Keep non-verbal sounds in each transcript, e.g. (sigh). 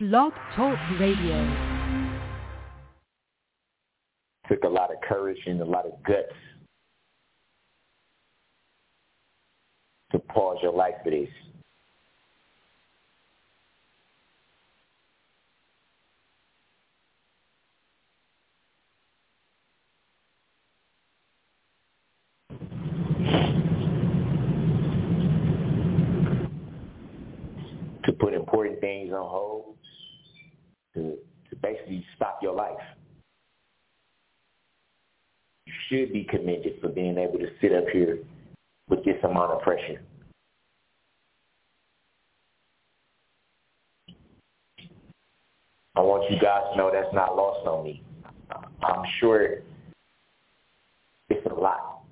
Blog Talk Radio. Took a lot of courage and a lot of guts to pause your life for this. to put important things on hold, to, to basically stop your life. You should be commended for being able to sit up here with this amount of pressure. I want you guys to know that's not lost on me. I'm sure it's a lot.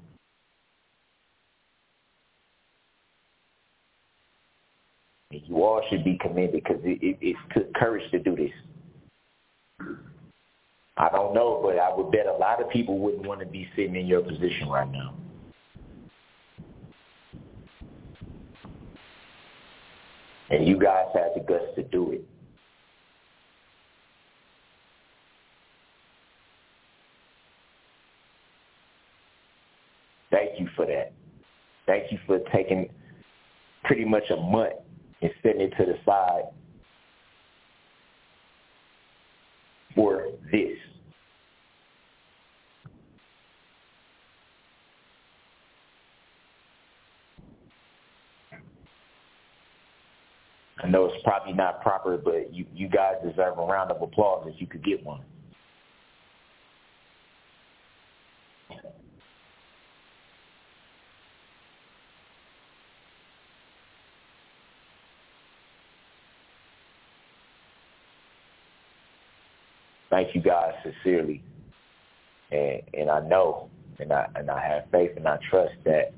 And you all should be commended because it, it, it took courage to do this. I don't know, but I would bet a lot of people wouldn't want to be sitting in your position right now. And you guys had the guts to do it. Thank you for that. Thank you for taking pretty much a month and setting it to the side for this. I know it's probably not proper, but you, you guys deserve a round of applause if you could get one. Thank you guys sincerely. And and I know and I and I have faith and I trust that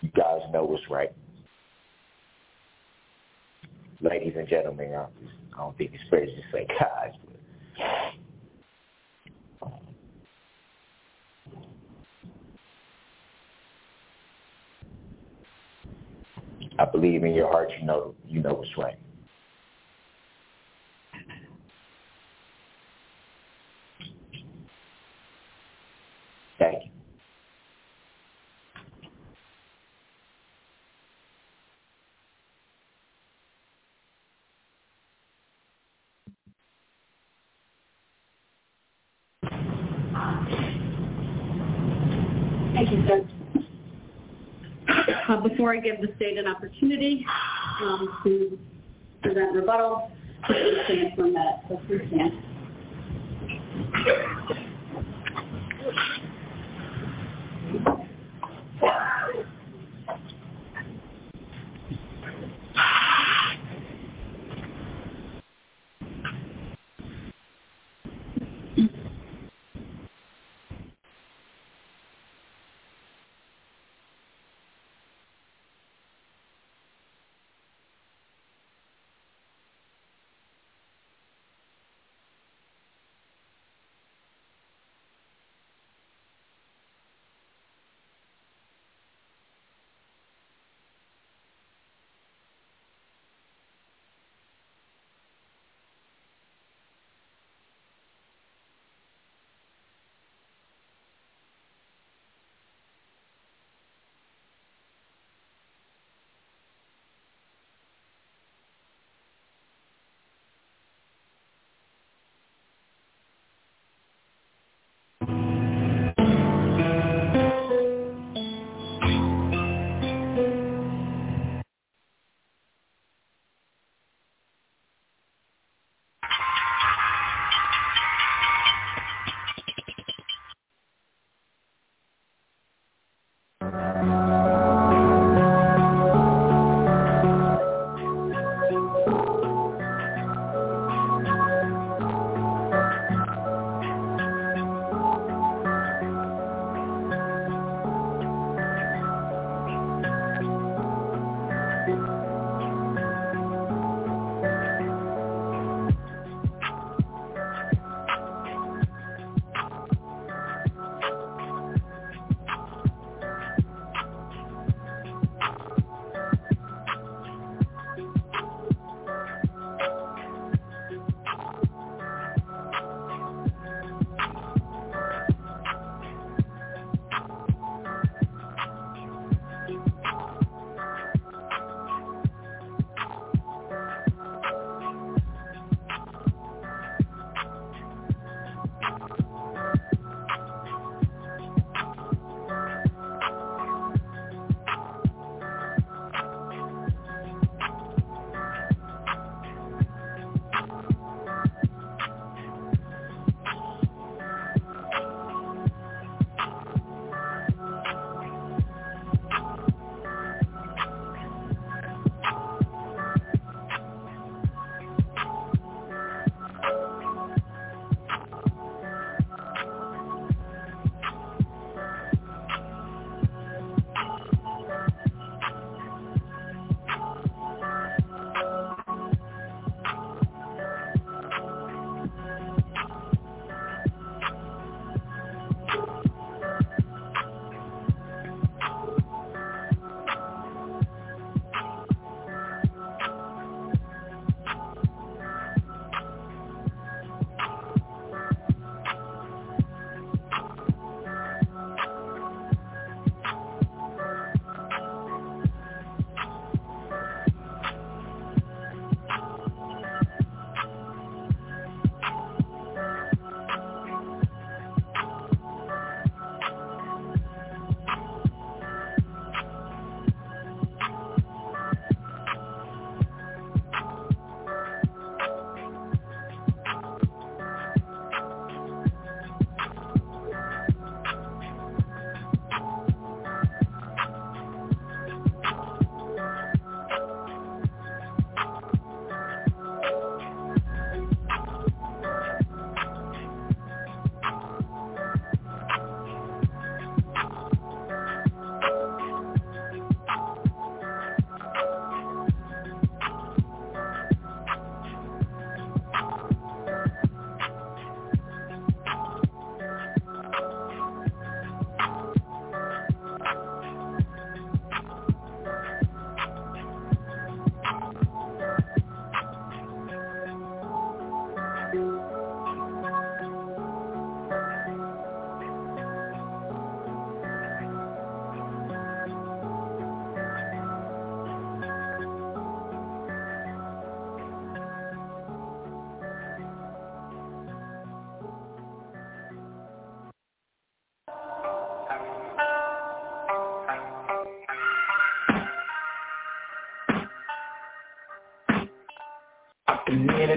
you guys know what's right. Ladies and gentlemen, I, I don't think it's fair to say guys, but I believe in your heart you know you know what's right. Thank you. Thank you, sir. Uh, Before I give the state an opportunity um, to present rebuttal, please stand for a minute. So please stand.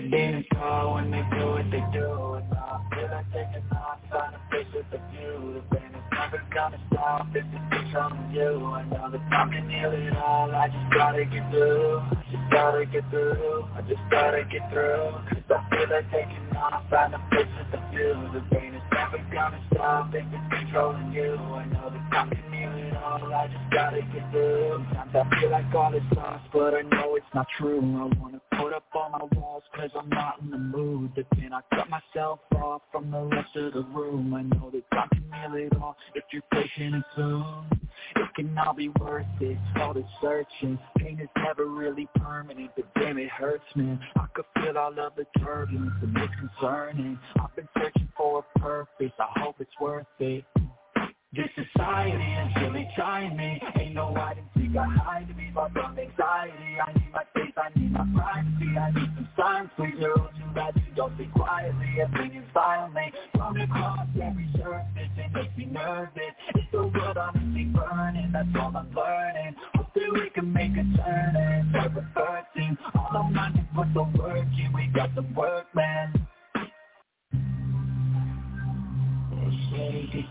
The demons call when they do what they do. And I feel like taking off, trying to face with the view The pain is never gonna stop it's controlling you I know that I can heal it all, I just gotta get through. I Just gotta get through, I just gotta get through. Cause I feel like taking off, trying to face with the view The pain is never gonna stop it's controlling you. I know that I can heal it all, I just gotta get through I feel like all is lost, but I know it's not true. I wanna put up all my walls cause I'm not in the mood. But then I cut myself off from the rest of the room. I know that I can heal it all if you're patient and soon. It can all be worth it, all the searching. Pain is never really permanent, but damn it hurts man. I could feel all of the turbulence and it's concerning I've been searching for a purpose, I hope it's worth it this society is really trying me. Ain't no hide and seek, I hide me But from anxiety. I need my space, I need my privacy. I need some silence, please You're all too bad, you don't speak quietly. Opinions violently Thrown across every surface It makes me nervous. It's the world honestly burning. That's all I'm learning. Hope we can make a turn And start reversing. All I'm not is put the work in We got some work, man. Shady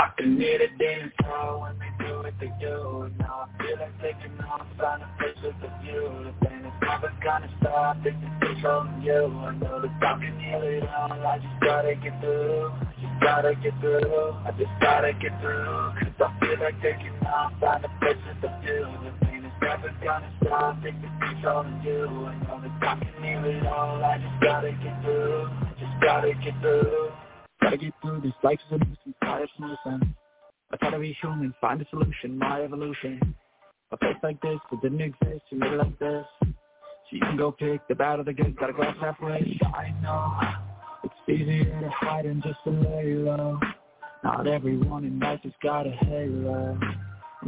I can hear the demons call when they do what they do. Now I feel like taking off, trying to face with the view. The pain is never gonna stop, it's controlling you. I know that I can heal it all, I just gotta get through. Just gotta get through, I just gotta get through. Cause I feel like taking off, trying to face with the view. The never gonna stop, it's controlling you. I know that I can heal it all, I just gotta get through. Just gotta get through. Gotta get through this life is a nuisance, I have no sense. I to be human, find a solution, my evolution. A place like this that didn't exist, you made it like this. So you can go pick the bad or the good, got a glass halfway. I know it's easier to hide than just to lay low. Not everyone in life has got a halo.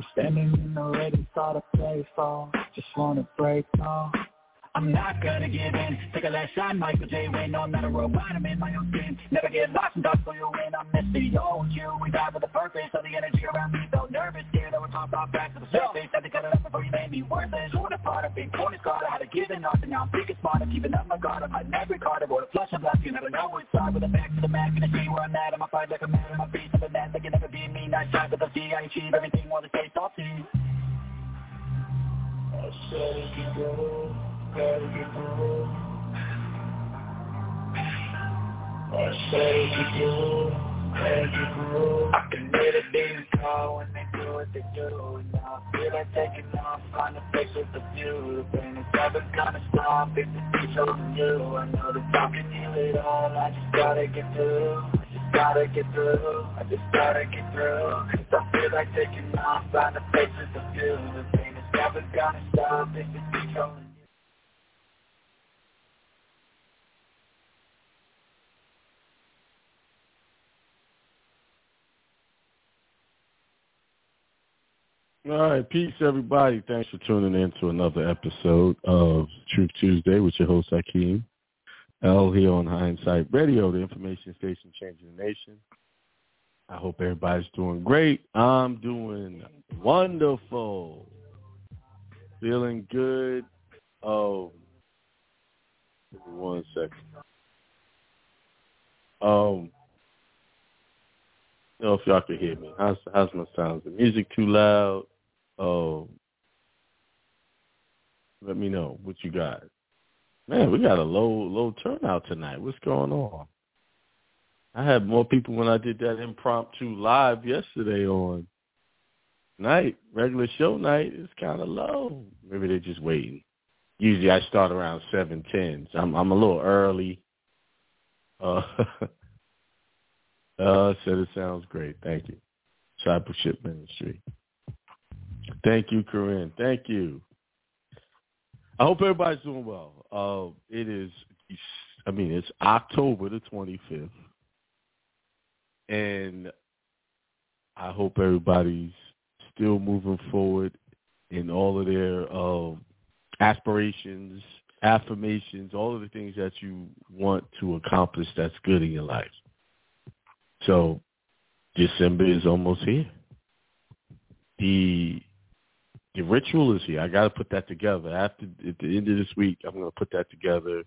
I'm standing in the red and start a play fall. Just wanna break all. I'm not gonna give in. Take a last shot, Michael J. Win No, I'm not a robot, I'm in my own skin. Never get lost in thoughts for you win. I'm missing old you? We died with a purpose So the energy around me. Felt nervous Scared. That we're talking about back to the surface. Had to cut it up before you made me worthless. Torn apart, I've been torn apart I had to give it up And now I'm thinking smart. I'm keeping up my guard I'm hiding every card. I bought a flush and blast You never know which side. With a back to the mat Gonna see where I'm at. I'ma fight like a man I'm a beast of a man. They can never be me. Not they'll see I achieve everything while the stay salty I said it could go. I you can hear the demons call when they do what they do. Now I feel like taking off, find a face with the view. The pain is never gonna stop if it's chosen you. I know that I can heal it all, I just gotta get through. I just gotta get through, I just gotta get through. Cause I feel like taking off, find a face with the view. The pain is never gonna stop if it's chosen All right, peace, everybody. Thanks for tuning in to another episode of Truth Tuesday with your host Akiem El here on Hindsight Radio, the information station changing the nation. I hope everybody's doing great. I'm doing wonderful, feeling good. Oh, one second. Um, I don't know if y'all can hear me. How's how's my sound? Is the music too loud? Oh, let me know what you got. Man, we got a low low turnout tonight. What's going on? I had more people when I did that impromptu live yesterday on night, regular show night. It's kind of low. Maybe they're just waiting. Usually I start around seven ten. So I'm I'm a little early. Uh, (laughs) uh, said it sounds great. Thank you. Discipleship Ministry. Thank you, Corinne. Thank you. I hope everybody's doing well. Uh, it is, I mean, it's October the 25th. And I hope everybody's still moving forward in all of their uh, aspirations, affirmations, all of the things that you want to accomplish that's good in your life. So December is almost here. The the ritual is here. I got to put that together. After at the end of this week, I'm going to put that together.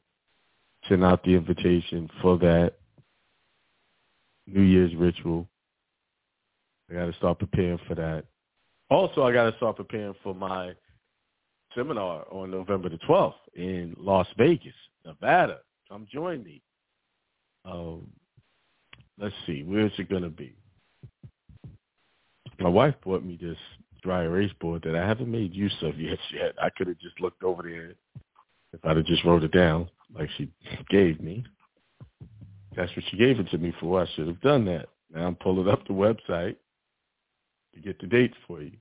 Send out the invitation for that New Year's ritual. I got to start preparing for that. Also, I got to start preparing for my seminar on November the 12th in Las Vegas, Nevada. Come join me. Um, let's see, where is it going to be? My wife bought me this dry erase board that I haven't made use of yet. (laughs) Yet I could have just looked over there if I'd have just wrote it down like she gave me. That's what she gave it to me for. I should have done that. Now I'm pulling up the website to get the dates for you.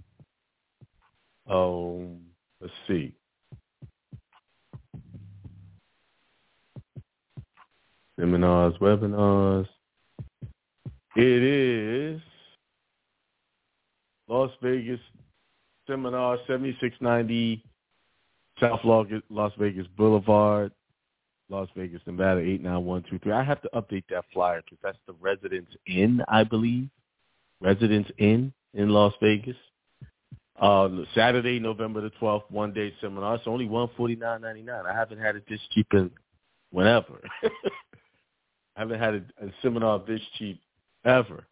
Um, let's see. Seminars, webinars. It is Las Vegas Seminar, 7690 South Las Vegas Boulevard, Las Vegas, Nevada, 89123. I have to update that flyer because that's the Residence Inn, I believe. Residence Inn in Las Vegas. Uh, Saturday, November the 12th, one-day seminar. It's only one forty nine ninety nine. I haven't had it this cheap in whenever. (laughs) I haven't had a, a seminar this cheap ever.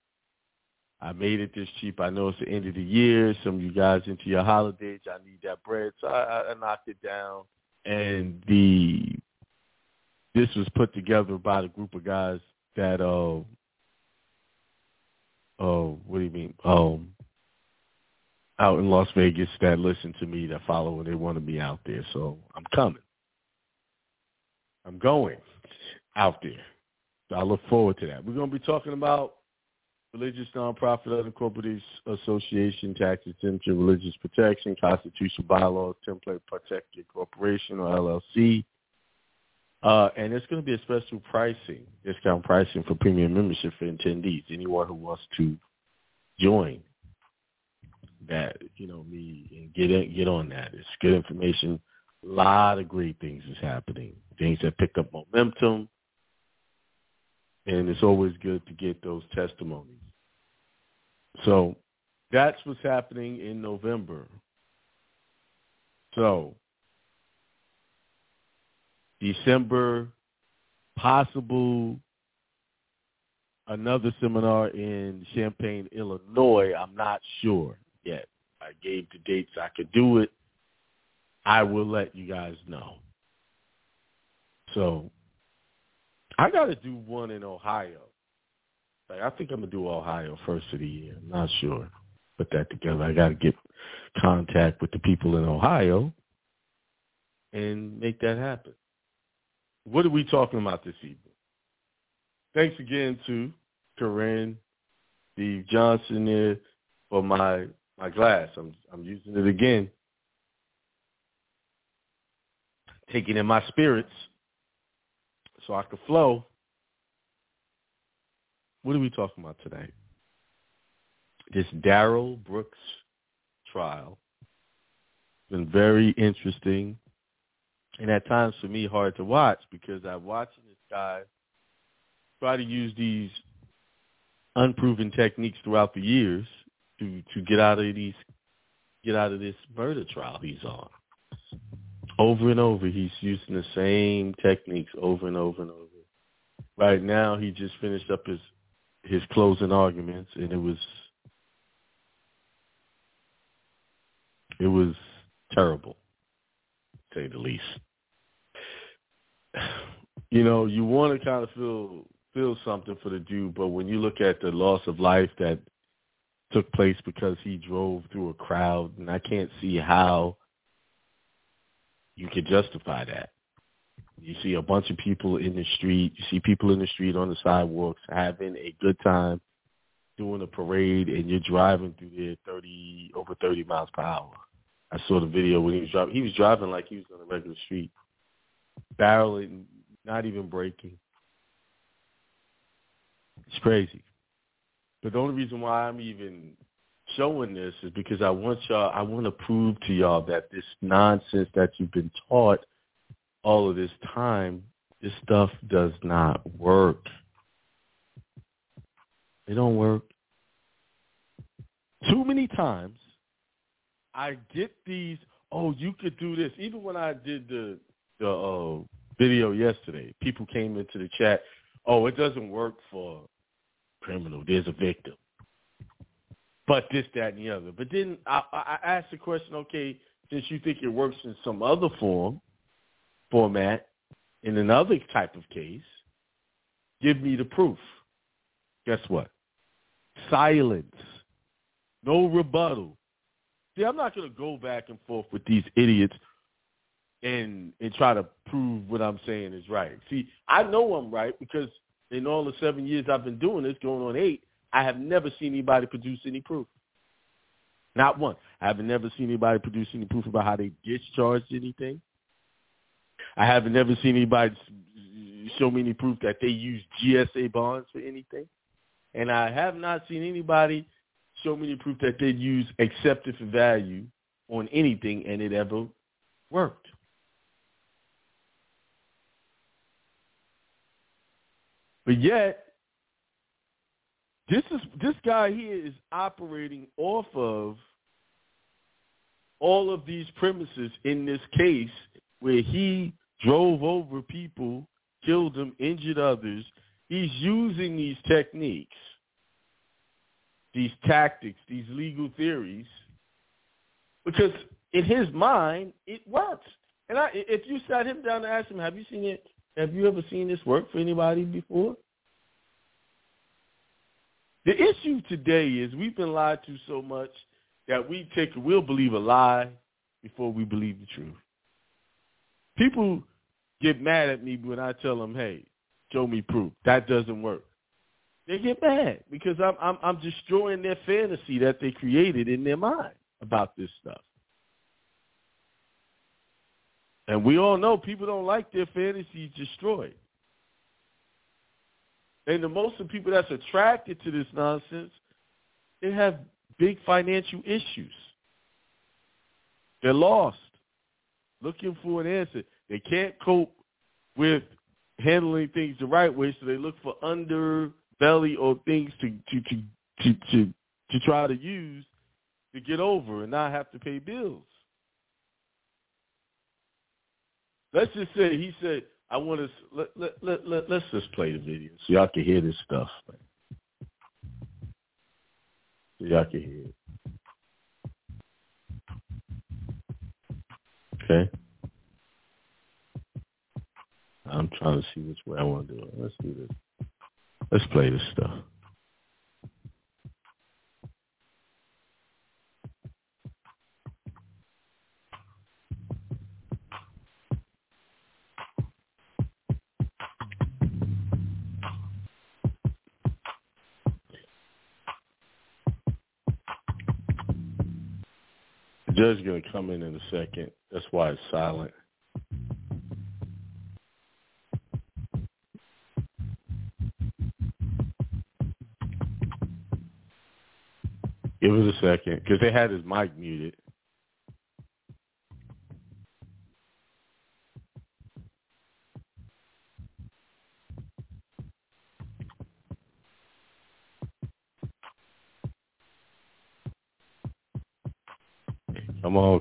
I made it this cheap. I know it's the end of the year. Some of you guys into your holidays. I need that bread, so I, I knocked it down. And the this was put together by the group of guys that uh oh what do you mean um out in Las Vegas that listen to me that follow and they want to be out there. So I'm coming. I'm going out there. So I look forward to that. We're going to be talking about religious nonprofit unincorporated association, tax exemption, religious protection, constitutional bylaws, template protected corporation or LLC. Uh, and it's going to be a special pricing, discount pricing for premium membership for attendees. Anyone who wants to join that, you know, me and get in, get on that. It's good information. A lot of great things is happening. Things that pick up momentum. And it's always good to get those testimonies. So that's what's happening in November. So December, possible another seminar in Champaign, Illinois. I'm not sure yet. I gave the dates I could do it. I will let you guys know. So I got to do one in Ohio. Like, I think I'm gonna do Ohio first of the year. I'm not sure. Put that together. I got to get contact with the people in Ohio and make that happen. What are we talking about this evening? Thanks again to Corinne, Steve Johnson there for my my glass. I'm I'm using it again. Taking in my spirits so I could flow. What are we talking about today? This Darrell Brooks trial. Been very interesting and at times for me hard to watch because I'm watching this guy try to use these unproven techniques throughout the years to to get out of these get out of this murder trial he's on. Over and over he's using the same techniques over and over and over. Right now he just finished up his his closing arguments, and it was it was terrible, to say the least. (sighs) You know, you want to kind of feel feel something for the dude, but when you look at the loss of life that took place because he drove through a crowd, and I can't see how you can justify that. You see a bunch of people in the street. You see people in the street on the sidewalks having a good time, doing a parade, and you're driving through there 30 over 30 miles per hour. I saw the video when he was driving. He was driving like he was on a regular street, barreling, not even braking. It's crazy. But the only reason why I'm even showing this is because I want y'all. I want to prove to y'all that this nonsense that you've been taught all of this time, this stuff does not work. It don't work. too many times I get these, oh, you could do this. Even when I did the the uh, video yesterday, people came into the chat, oh, it doesn't work for criminal. There's a victim. But this, that, and the other. But then I, I asked the question, okay, since you think it works in some other form, format, in another type of case, give me the proof. Guess what? Silence. No rebuttal. See, I'm not going to go back and forth with these idiots and and try to prove what I'm saying is right. See, I know I'm right because in all the seven years I've been doing this, going on eight, I have never seen anybody produce any proof. Not one. I have never seen anybody produce any proof about how they discharged anything. I haven't never seen anybody show me any proof that they used GSA bonds for anything. And I have not seen anybody show me any proof that they'd use accepted for value on anything and it ever worked. But yet, this is this guy here is operating off of all of these premises in this case where he drove over people, killed them, injured others. He's using these techniques, these tactics, these legal theories, because in his mind it works. And I, if you sat him down and asked him, "Have you seen it? Have you ever seen this work for anybody before?" The issue today is we've been lied to so much that we take we'll believe a lie before we believe the truth. People get mad at me when I tell them, "Hey, show me proof." That doesn't work. They get mad because I'm I'm I'm destroying their fantasy that they created in their mind about this stuff. And we all know people don't like their fantasies destroyed. And the most of the people that's attracted to this nonsense, they have big financial issues. They're lost, looking for an answer. They can't cope with handling things the right way, so they look for underbelly or things to to to to to, to try to use to get over and not have to pay bills. Let's just say he said, I want to let let let, let let's just play the video so y'all can hear this stuff. So y'all can hear it. Okay. I'm trying to see which way I want to do it. Let's do this. Let's play this stuff. Judge going to come in in a second. That's why it's silent. Give us a second because they had his mic muted.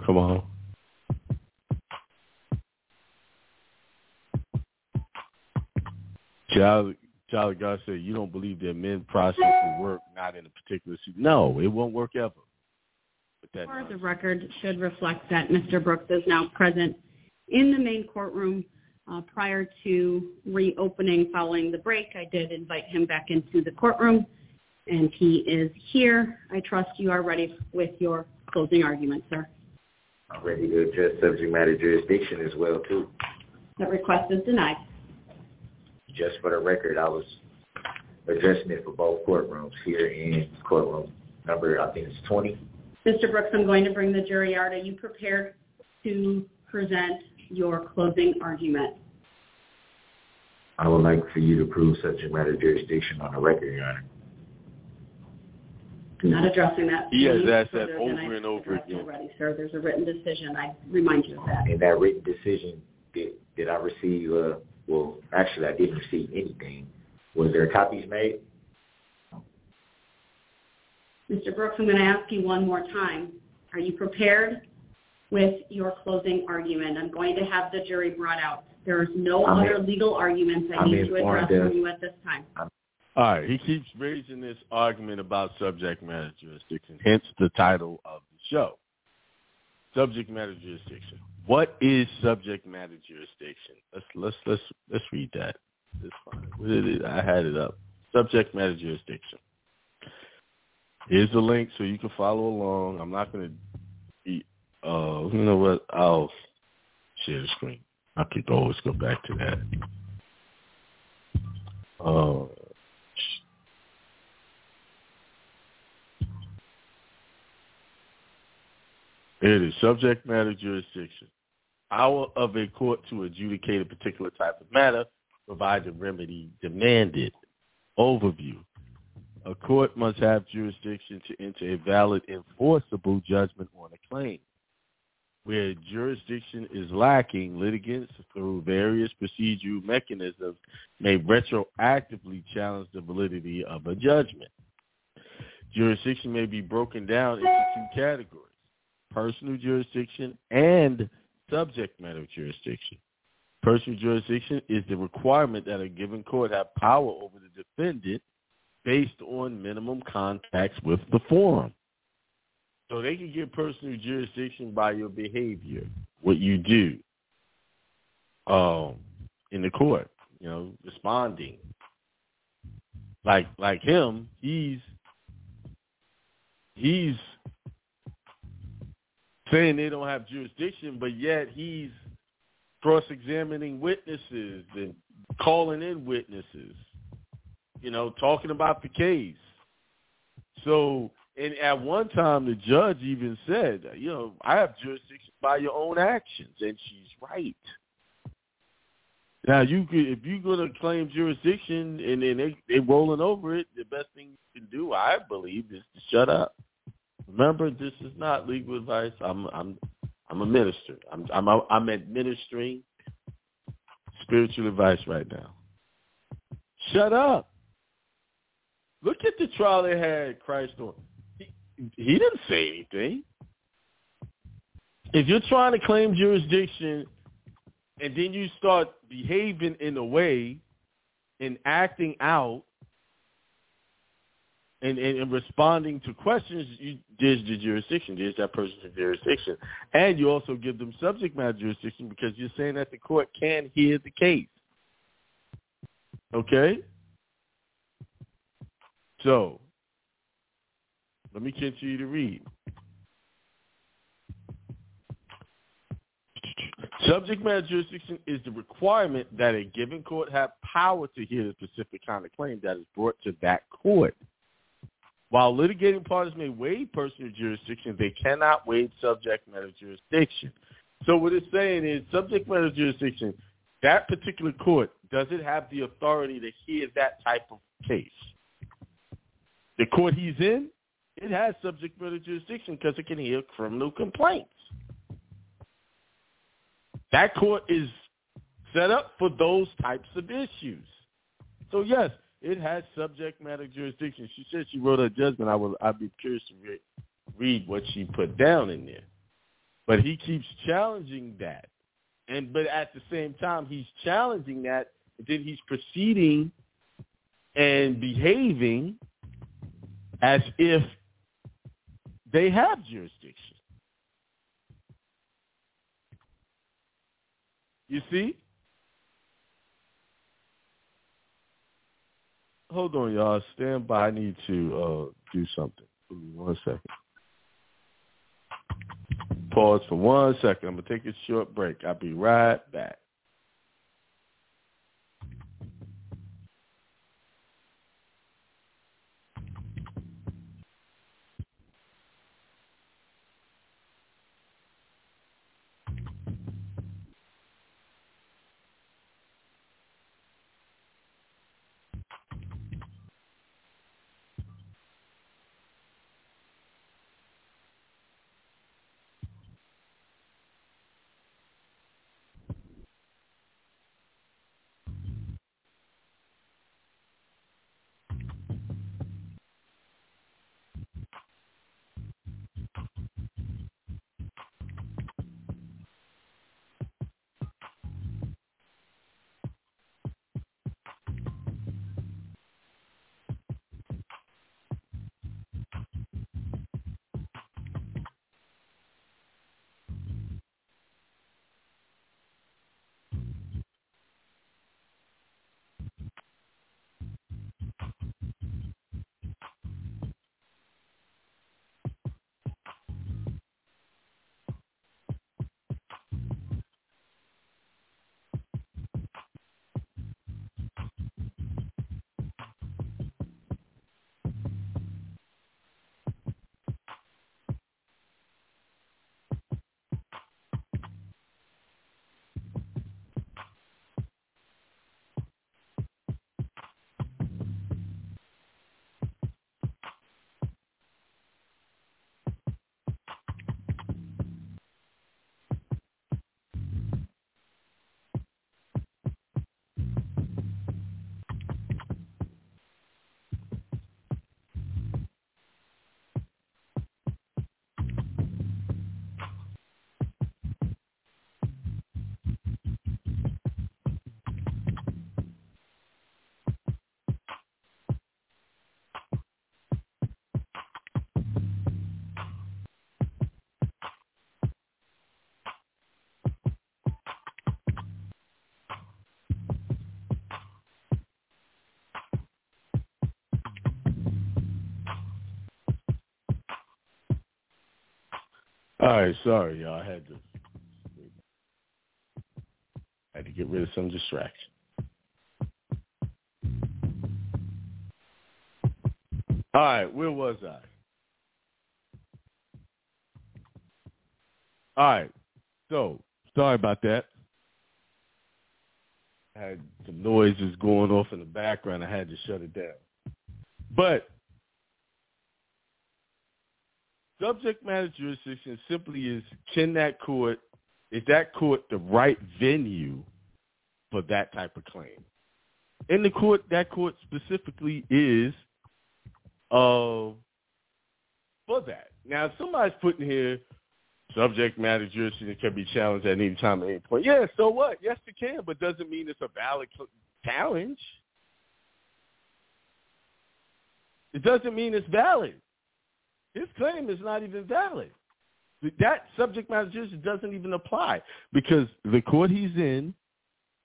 Come on, come on. Child, child God said, you don't believe that men process will work not in a particular seat. No, it won't work ever. But that the record should reflect that Mr. Brooks is now present in the main courtroom. Uh, prior to reopening following the break, I did invite him back into the courtroom, and he is here. I trust you are ready with your closing argument, sir. I'm ready to address subject matter jurisdiction as well, too. That request is denied. Just for the record, I was addressing it for both courtrooms here in courtroom number, I think it's 20. Mr. Brooks, I'm going to bring the jury out. Are you prepared to present your closing argument? I would like for you to prove subject matter jurisdiction on the record, Your Honor. I'm not addressing that. He has asked that over and over again. Already, sir. There's a written decision. I remind you of that. In that written decision, did, did I receive, uh, well, actually I didn't receive anything. Was there copies made? Mr. Brooks, I'm going to ask you one more time. Are you prepared with your closing argument? I'm going to have the jury brought out. There is no I'm other in- legal arguments I I'm need to address from you at this time. All right, he keeps raising this argument about subject matter jurisdiction, hence the title of the show. Subject matter jurisdiction. What is subject matter jurisdiction? Let's let's let's let's read that. It's fine. I had it up. Subject matter jurisdiction. Here's the link so you can follow along. I'm not going to be. Uh, you know what? I'll share the screen. I could always go back to that. Uh, It is subject matter jurisdiction. Power of a court to adjudicate a particular type of matter, provide the remedy demanded. Overview. A court must have jurisdiction to enter a valid enforceable judgment on a claim. Where jurisdiction is lacking, litigants through various procedural mechanisms may retroactively challenge the validity of a judgment. Jurisdiction may be broken down into two categories personal jurisdiction and subject matter jurisdiction. Personal jurisdiction is the requirement that a given court have power over the defendant based on minimum contacts with the forum. So they can get personal jurisdiction by your behavior, what you do um, in the court, you know, responding. Like like him, he's he's saying they don't have jurisdiction, but yet he's cross-examining witnesses and calling in witnesses, you know, talking about the case. So, and at one time the judge even said, you know, I have jurisdiction by your own actions, and she's right. Now, you could, if you're going to claim jurisdiction and then they they rolling over it, the best thing you can do, I believe, is to shut up. Remember, this is not legal advice. I'm I'm I'm a minister. I'm I'm I'm administering spiritual advice right now. Shut up. Look at the trial they had Christ on. He, he didn't say anything. If you're trying to claim jurisdiction and then you start behaving in a way and acting out and, and, and responding to questions, you, there's the jurisdiction. There's that person's jurisdiction. And you also give them subject matter jurisdiction because you're saying that the court can hear the case. Okay? So, let me continue to read. Subject matter jurisdiction is the requirement that a given court have power to hear the specific kind of claim that is brought to that court. While litigating parties may waive personal jurisdiction, they cannot waive subject matter jurisdiction. So what it's saying is subject matter jurisdiction, that particular court, does it have the authority to hear that type of case? The court he's in, it has subject matter jurisdiction because it can hear criminal complaints. That court is set up for those types of issues. So yes, it has subject matter jurisdiction. She said she wrote a judgment. I will. I'd be curious to re- read what she put down in there. But he keeps challenging that, and but at the same time he's challenging that. And then he's proceeding and behaving as if they have jurisdiction. You see? Hold on, y'all. Stand by. I need to uh, do something. Give me one second. Pause for one second. I'm going to take a short break. I'll be right back. Right, sorry, y'all. I had to had to get rid of some distraction. All right, where was I? All right, so sorry about that. I had some noises going off in the background. I had to shut it down. But subject matter jurisdiction simply is can that court is that court the right venue for that type of claim? In the court, that court specifically is uh, for that. Now, if somebody's putting here subject matter jurisdiction can be challenged at any time at any point. Yeah, so what? Yes, it can, but doesn't mean it's a valid challenge. It doesn't mean it's valid. His claim is not even valid. That subject matter jurisdiction doesn't even apply because the court he's in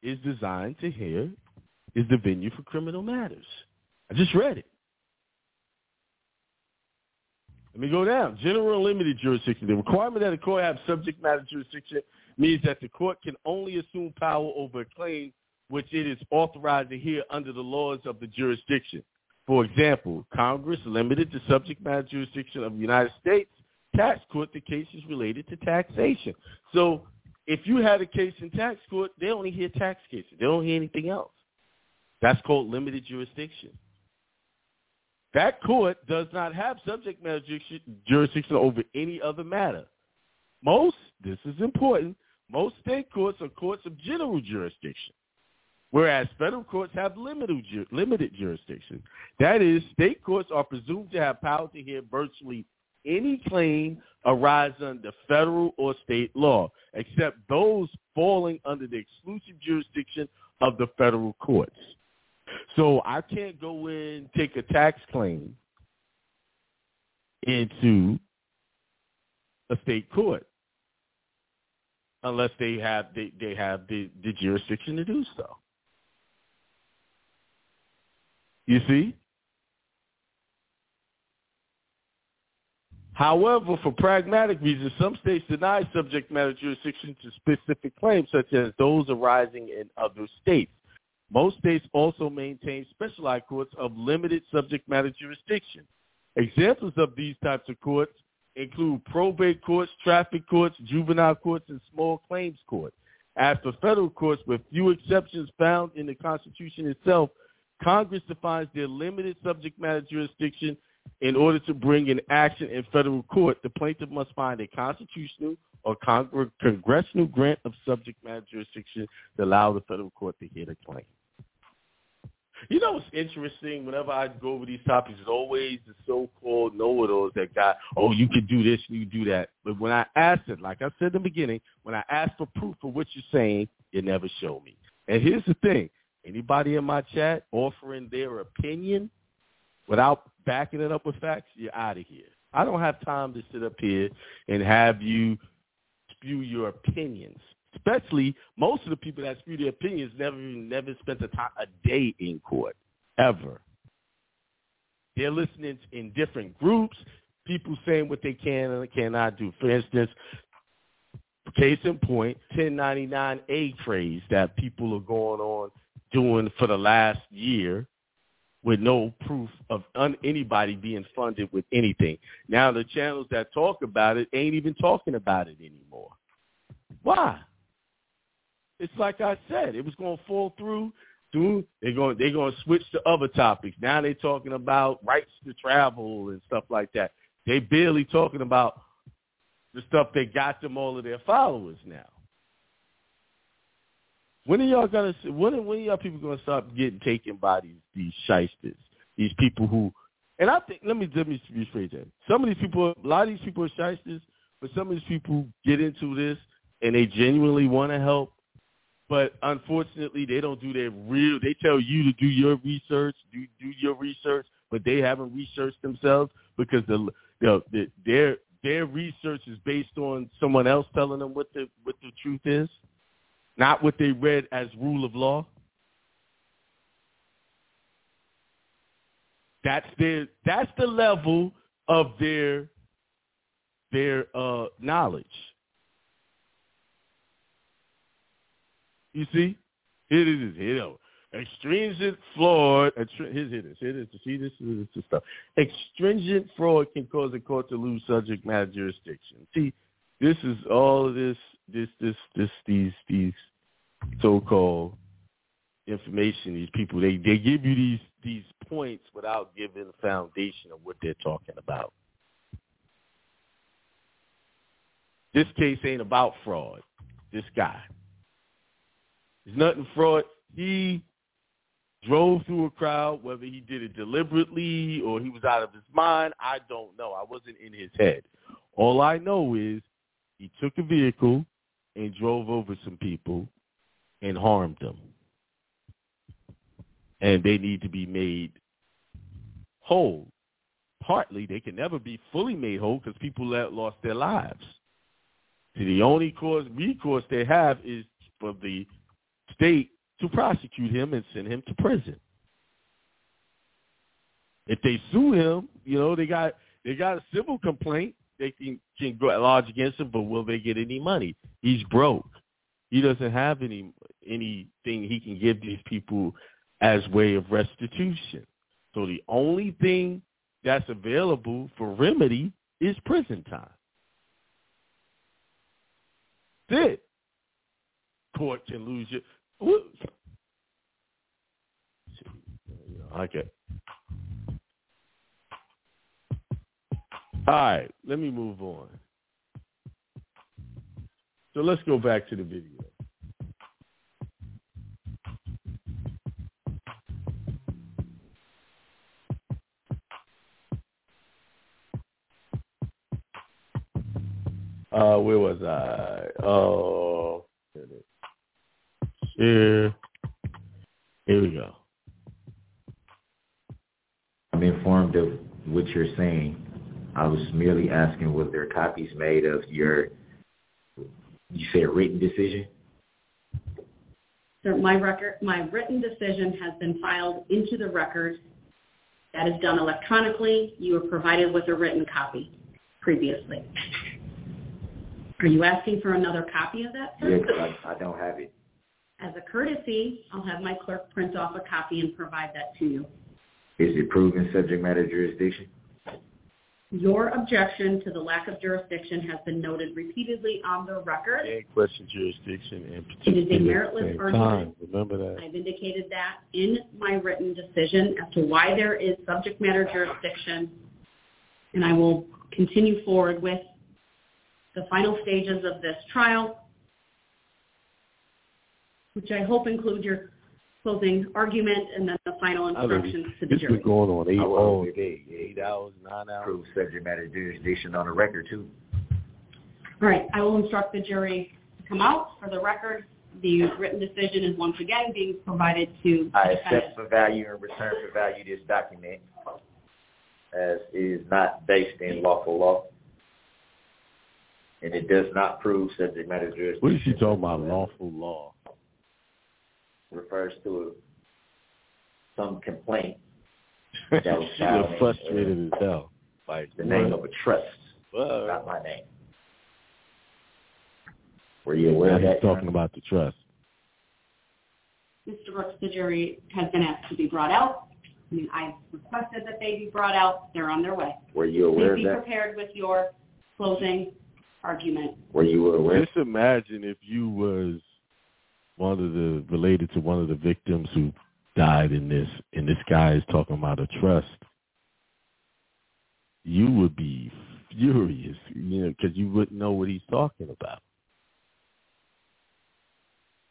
is designed to hear is the venue for criminal matters. I just read it. Let me go down. General limited jurisdiction. The requirement that a court have subject matter jurisdiction means that the court can only assume power over a claim which it is authorized to hear under the laws of the jurisdiction. For example, Congress limited the subject matter jurisdiction of the United States tax court to cases related to taxation. So if you had a case in tax court, they only hear tax cases. They don't hear anything else. That's called limited jurisdiction. That court does not have subject matter jurisdiction over any other matter. Most, this is important, most state courts are courts of general jurisdiction, whereas federal courts have limited, limited jurisdiction. That is, state courts are presumed to have power to hear virtually any claim arising under federal or state law, except those falling under the exclusive jurisdiction of the federal courts. So I can't go in take a tax claim into a state court unless they have they, they have the, the jurisdiction to do so. You see? However, for pragmatic reasons, some states deny subject matter jurisdiction to specific claims, such as those arising in other states. Most states also maintain specialized courts of limited subject matter jurisdiction. Examples of these types of courts include probate courts, traffic courts, juvenile courts, and small claims courts. As for federal courts, with few exceptions found in the Constitution itself, Congress defines their limited subject matter jurisdiction in order to bring an action in federal court, the plaintiff must find a constitutional or congressional grant of subject matter jurisdiction to allow the federal court to hear the claim. You know what's interesting? Whenever I go over these topics, it's always the so-called know-it-alls that got, oh, you can do this, you do that. But when I ask it, like I said in the beginning, when I ask for proof of what you're saying, you never show me. And here's the thing. Anybody in my chat offering their opinion without backing it up with facts, you're out of here. I don't have time to sit up here and have you spew your opinions. Especially most of the people that spew their opinions never never spent a, time, a day in court ever. They're listening in different groups, people saying what they can and cannot do. For instance, case in point, 1099A craze that people are going on doing for the last year with no proof of un- anybody being funded with anything. Now the channels that talk about it ain't even talking about it anymore. Why? It's like I said, it was going to fall through. Through they're going they're going to switch to other topics. Now they're talking about rights to travel and stuff like that. They barely talking about the stuff that got them all of their followers now. When are y'all gonna? When when are y'all people gonna stop getting taken by these these shysters? These people who, and I think let me let me rephrase that. Some of these people, a lot of these people are shysters, but some of these people get into this and they genuinely want to help, but unfortunately they don't do their real. They tell you to do your research, do do your research, but they haven't researched themselves because the, the, the their their research is based on someone else telling them what the what the truth is not what they read as rule of law. That's their that's the level of their their uh, knowledge. You see, here it is. Here it is. Extrinsic fraud. Here's it. Here it is. See, this is stuff. Extrinsic fraud can cause a court to lose subject matter jurisdiction. See, this is all of this, this, this, this, these, these so-called information. These people, they they give you these these points without giving the foundation of what they're talking about. This case ain't about fraud. This guy. There's nothing fraud. He drove through a crowd, whether he did it deliberately or he was out of his mind, I don't know. I wasn't in his head. All I know is he took a vehicle and drove over some people and harmed them. And they need to be made whole. Partly, they can never be fully made whole because people lost their lives. See, the only cause, recourse they have is for the state to prosecute him and send him to prison. If they sue him, you know, they got they got a civil complaint. They can can go lodge against him, but will they get any money? He's broke. He doesn't have any anything he can give these people as way of restitution. So the only thing that's available for remedy is prison time. That's it. Court can lose you. Okay. All right, let me move on. So let's go back to the video. Uh, where was I? Oh, here. Here we go. I'm informed of what you're saying. I was merely asking was there copies made of your, you said written decision? Sir, my record, my written decision has been filed into the record. That is done electronically. You were provided with a written copy previously. Are you asking for another copy of that, sir? Yes, I, I don't have it. As a courtesy, I'll have my clerk print off a copy and provide that to you. Is it proven subject matter jurisdiction? Your objection to the lack of jurisdiction has been noted repeatedly on the record. And question jurisdiction and It is a meritless argument. Remember that. I've indicated that in my written decision as to why there is subject matter jurisdiction, and I will continue forward with the final stages of this trial, which I hope include your closing argument and then the final instructions to the This jury. been going on eight hours will. all day, eight hours, nine hours. Prove subject matter jurisdiction on the record too. All right, I will instruct the jury to come out. For the record, the written decision is once again being provided to I defendant. accept for value and return for value this document as is not based in lawful law. And it does not prove subject matter jurisdiction. What is she talking about? Lawful law. Refers to some complaint (laughs) That was She's filed in, frustrated as hell. Like the name of a trust, What? not my name. Were you aware Now of he's that? talking about the trust. Mr. Brooks, the jury has been asked to be brought out. I mean, I requested that they be brought out. They're on their way. Were you aware Please of be that? prepared with your closing argument. Were you aware? Just imagine if you was one of the related to one of the victims who died in this, and this guy is talking about a trust. You would be furious, you know, because you wouldn't know what he's talking about.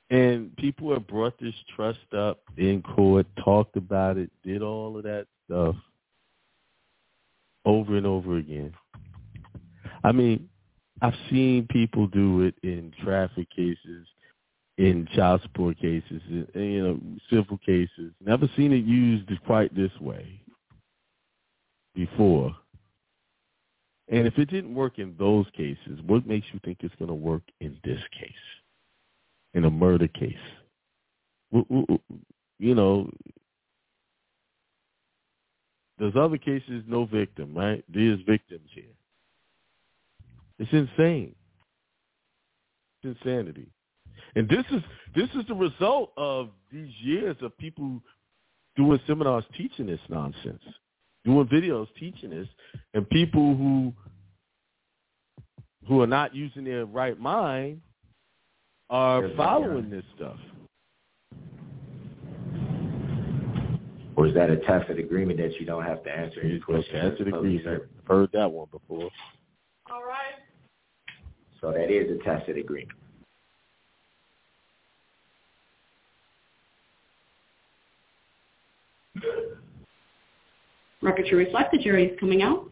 And people have brought this trust up in court, talked about it, did all of that stuff over and over again. I mean, I've seen people do it in traffic cases, in child support cases, in, you know, civil cases. Never seen it used quite this way before. And if it didn't work in those cases, what makes you think it's going to work in this case, in a murder case? You know, there's other cases, no victim, right? There's victims here. It's insane. It's insanity. And this is this is the result of these years of people doing seminars teaching this nonsense, doing videos teaching this, and people who who are not using their right mind are following this stuff. Or is that a tacit agreement that you don't have to answer any questions? Tacit agreement. I've heard that one before. All right. So that is a tacit agreement. Record should reflect the jury is coming out.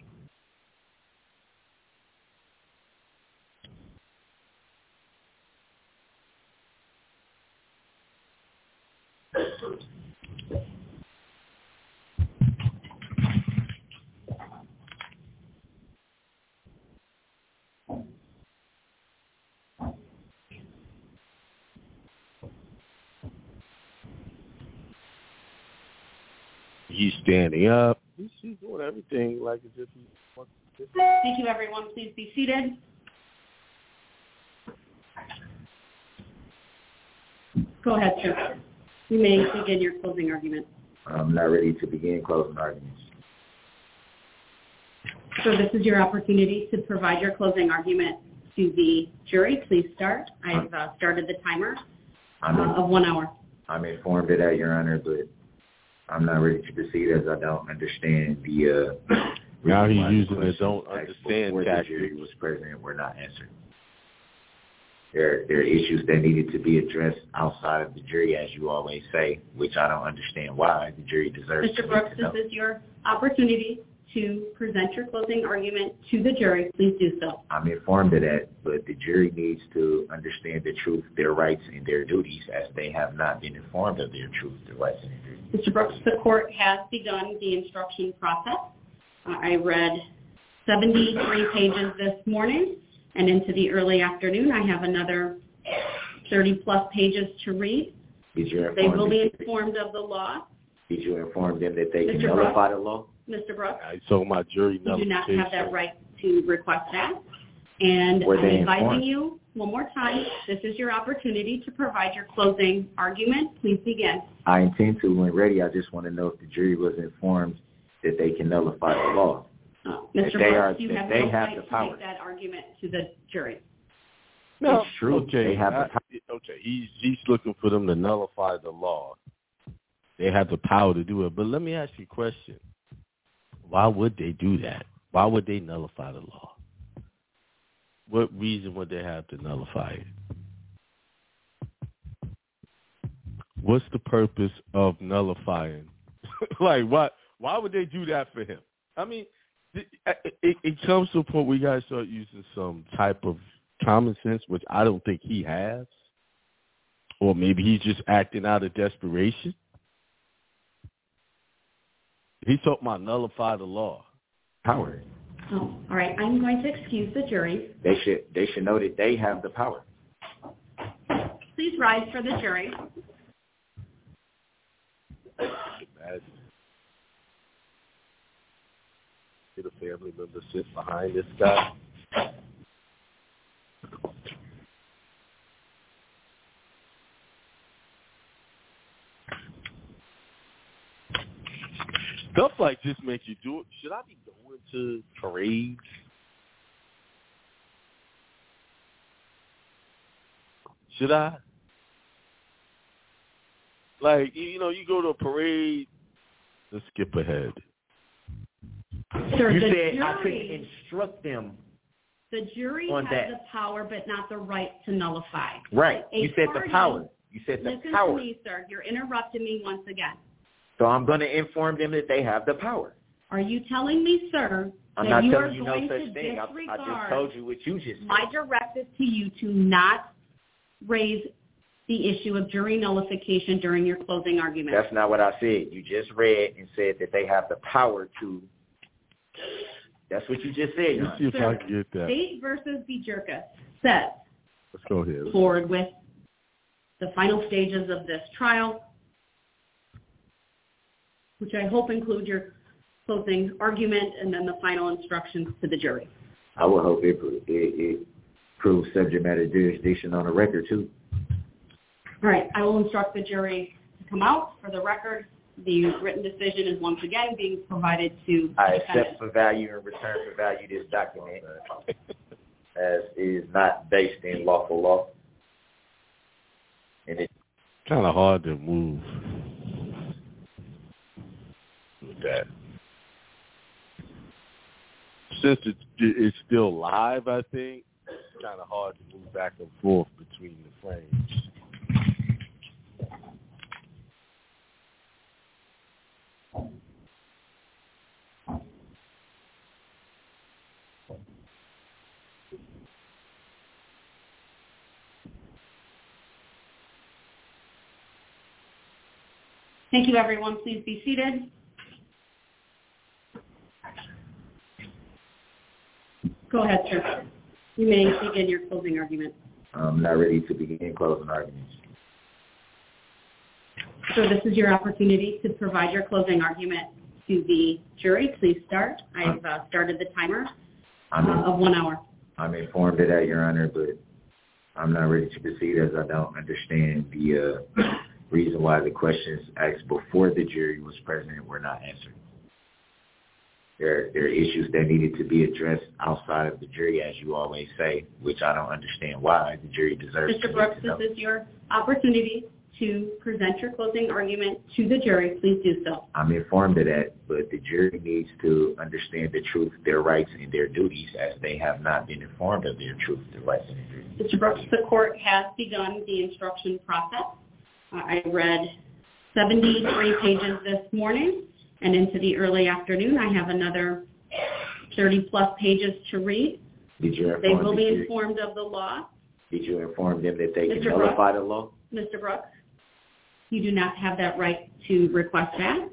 He's standing up. He's, he's doing everything like as if he wants to. Thank you, everyone. Please be seated. Go ahead, sir. You may begin your closing argument. I'm not ready to begin closing arguments. So this is your opportunity to provide your closing argument to the jury. Please start. I've uh, started the timer uh, of one hour. I'm informed of that, Your Honor, but I'm not ready to proceed as I don't understand the uh, (clears throat) Now he's using the don't understand before the tactic. jury was present were not answered. There, there are issues that needed to be addressed outside of the jury, as you always say, which I don't understand why the jury deserves to Mr. Brooks, to know. this is your opportunity to present your closing argument to the jury. Please do so. I'm informed of that, but the jury needs to understand the truth, their rights, and their duties, as they have not been informed of their truth, their rights, and their duties. Mr. Brooks, the court has begun the instruction process. Uh, I read 73 pages this morning, and into the early afternoon, I have another 30-plus pages to read. Did you They will be informed of the law. Did you inform them that they can Mr. nullify the law? Mr. Brooks, I told my jury you do not have that right to request that. And Were I'm they advising informed? you, one more time, this is your opportunity to provide your closing argument. Please begin. I intend to when ready. I just want to know if the jury was informed that they can nullify the law. Oh, that Mr. they Brooks, are- you that have they no have right the to power. make that argument to the jury. No, It's true. Okay, They have the I- okay. He's he's looking for them to nullify the law. They have the power to do it. But let me ask you a question. Why would they do that? Why would they nullify the law? What reason would they have to nullify it? What's the purpose of nullifying? (laughs) like, what? Why would they do that for him? I mean, it, it, it comes to a point where you guys start using some type of common sense, which I don't think he has, or maybe he's just acting out of desperation. He's talking about nullify the law. Power. Oh, all right. I'm going to excuse the jury. They should they should know that they have the power. Please rise for the jury. Imagine. Did a family member sit behind this guy? Stuff like this makes you do it. Should I be going to parades? Should I? Like, you you know, you go to a parade, let's skip ahead. Sir, You the said I couldn't instruct them. the jury on has that. the power but not the right to nullify. Right. A You said the power. You said the Listen to power. me, sir. You're interrupting me once again. So I'm going to inform them that they have the power. Are you telling me, sir, I'm that not you are telling you no going such to thing. I, I just told you what you just said. my directive to you to not raise the issue of jury nullification during your closing argument? That's not what I said. You just read and said that they have the power to. That's what you just said. Your Let's see if I can get that. State versus Bejerka says Let's go ahead. forward with the final stages of this trial, which I hope include your closing argument and then the final instructions to the jury. I would hope it it, it proves subject matter jurisdiction on the record too. All right, I will instruct the jury to come out for the record. The written decision is once again being provided to. I accept for value and return for value this document as is not based in lawful law. And it's kind of hard to move with that. Since it's, it's still live, I think it's kind of hard to move back and forth between the frames. Thank you, everyone. Please be seated. Go ahead, sir. You may begin your closing argument. I'm not ready to begin closing arguments. So this is your opportunity to provide your closing argument to the jury. Please start. I've uh, started the timer uh, of one hour. I'm informed of that, Your Honor, but I'm not ready to proceed as I don't understand the uh, reason why the questions asked before the jury was present were not answered. There, there are issues that needed to be addressed outside of the jury, as you always say, which I don't understand why the jury deserves. Mr. Brooks, this is your opportunity to present your closing argument to the jury. Please do so. I'm informed of that, but the jury needs to understand the truth, their rights, and their duties, as they have not been informed of their truth, their rights, and their duties. Mr. Brooks, the court has begun the instruction process. I read 73 pages this morning, and into the early afternoon, I have another 30 plus pages to read. Did you they will be informed of the law. Did you inform them that they Mr. can nullify the law? Mr. Brooks, you do not have that right to request that.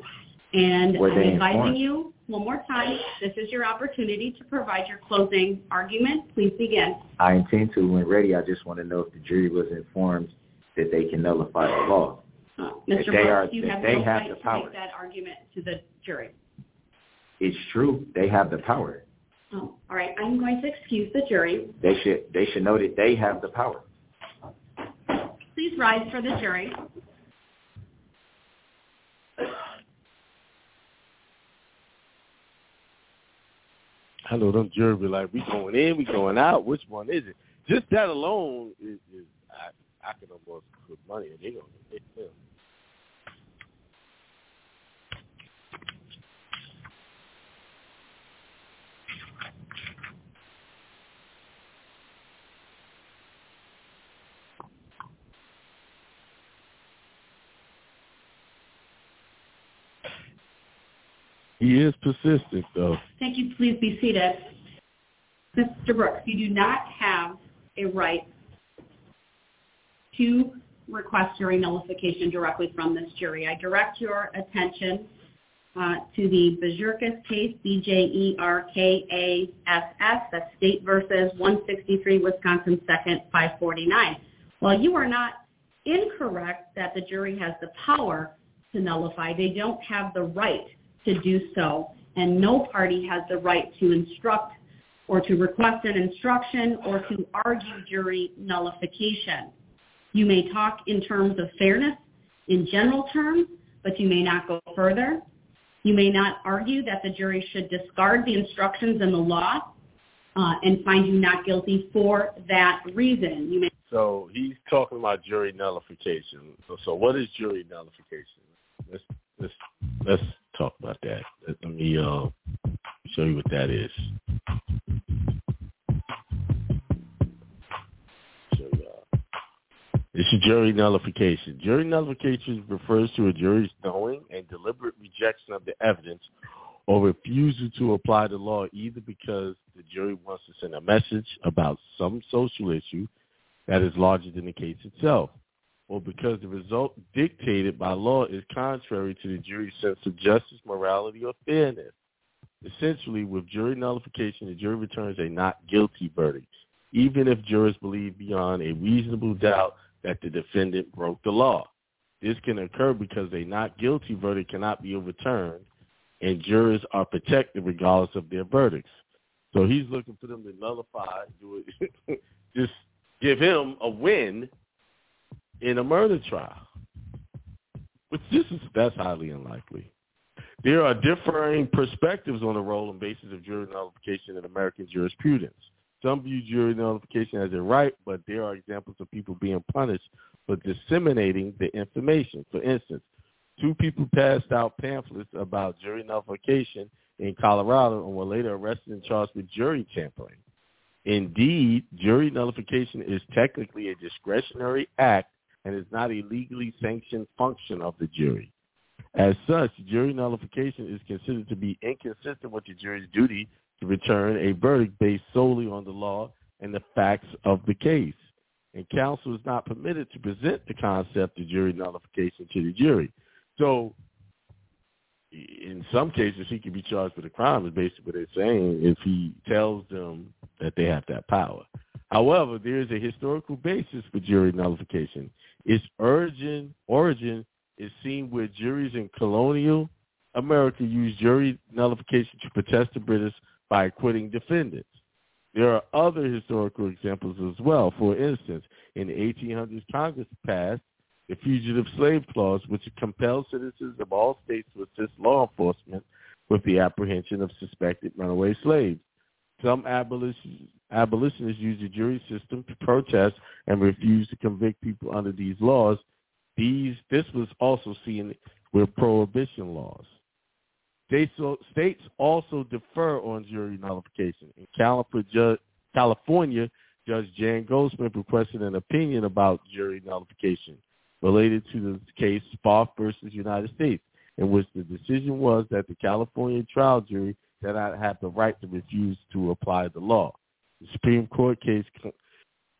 And Were I'm advising informed? you one more time, this is your opportunity to provide your closing argument. Please begin. I intend to when ready. I just want to know if the jury was informed that they can nullify the law. Uh, Mr. they are- you have they no have right the to power. make that argument to the jury. It's true. They have the power. Oh, all right, I'm going to excuse the jury. They should they should know that they have the power. Please rise for the jury. I know them jury be like, we going in, we going out. Which one is it? Just that alone is, is I, I can almost put money. They gonna get them. He is persistent, though. Thank you. Please be seated. Mr. Brooks, you do not have a right to request jury nullification directly from this jury. I direct your attention uh, to the Bjerkaas case, B-J-E-R-K-A-S-S, that's State versus 163 Wisconsin 2nd 549. While you are not incorrect that the jury has the power to nullify, they don't have the right to do so, and no party has the right to instruct or to request an instruction or to argue jury nullification. You may talk in terms of fairness in general terms, but you may not go further. You may not argue that the jury should discard the instructions and the law uh, and find you not guilty for that reason. You may So he's talking about jury nullification. So, so what is jury nullification? Let's let's let's talk about that. Let, me uh, show you what that is. This is jury nullification. Jury nullification refers to a jury's knowing and deliberate rejection of the evidence or refusal to apply the law either because the jury wants to send a message about some social issue that is larger than the case itself, or because the result dictated by law is contrary to the jury's sense of justice, morality, or fairness. Essentially, with jury nullification, the jury returns a not guilty verdict, even if jurors believe beyond a reasonable doubt that the defendant broke the law. This can occur because a not guilty verdict cannot be overturned, and jurors are protected regardless of their verdicts. So he's looking for them to nullify, do it, (laughs) just give him a win in a murder trial. Which this is that's highly unlikely. There are differing perspectives on the role and basis of jury nullification in American jurisprudence. Some view jury nullification as a right, but there are examples of people being punished for disseminating the information. For instance, two people passed out pamphlets about jury nullification in Colorado and were later arrested and charged with jury tampering. Indeed, jury nullification is technically a discretionary act and is not a legally sanctioned function of the jury. As such, jury nullification is considered to be inconsistent with the jury's duty to return a verdict based solely on the law and the facts of the case. And counsel is not permitted to present the concept of jury nullification to the jury. So in some cases, he can be charged with a crime, is basically what they're saying, if he tells them that they have that power. However, there is a historical basis for jury nullification. Its origin, origin is seen where juries in colonial America used jury nullification to protest the British by acquitting defendants. There are other historical examples as well. For instance, in the 1800s, Congress passed the Fugitive Slave Clause, which compels citizens of all states to assist law enforcement with the apprehension of suspected runaway slaves. Some abolitionists, abolitionists use the jury system to protest and refuse to convict people under these laws. These, this was also seen with prohibition laws. States also defer on jury nullification. In California, Judge Jan Goldsmith requested an opinion about jury nullification related to the case Sparf versus United States, in which the decision was that the California trial jury did not have the right to refuse to apply the law. The Supreme Court case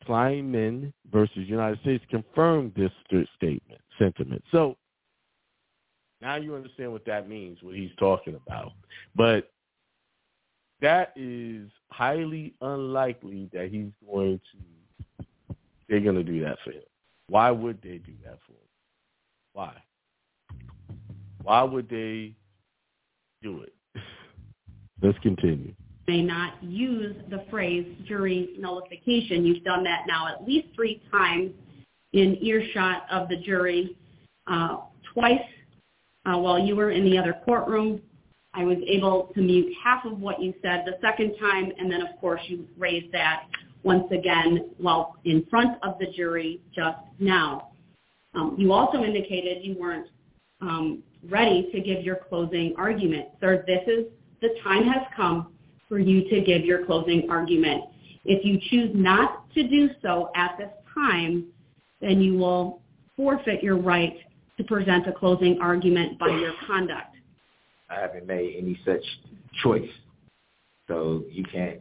Kleinman versus United States confirmed this statement, sentiment. So now you understand what that means, what he's talking about. But that is highly unlikely that he's going to, they're going to do that for him. Why would they do that for him? Why? Why would they do it? (laughs) Let's continue. May not use the phrase jury nullification. You've done that now at least three times in earshot of the jury. Uh, twice uh, while you were in the other courtroom, I was able to mute half of what you said the second time, and then of course you raised that once again while in front of the jury just now. Um, you also indicated you weren't um, ready to give your closing argument. Sir, this is the time has come for you to give your closing argument. If you choose not to do so at this time, then you will forfeit your right to present a closing argument by your conduct. I haven't made any such choice. So you can't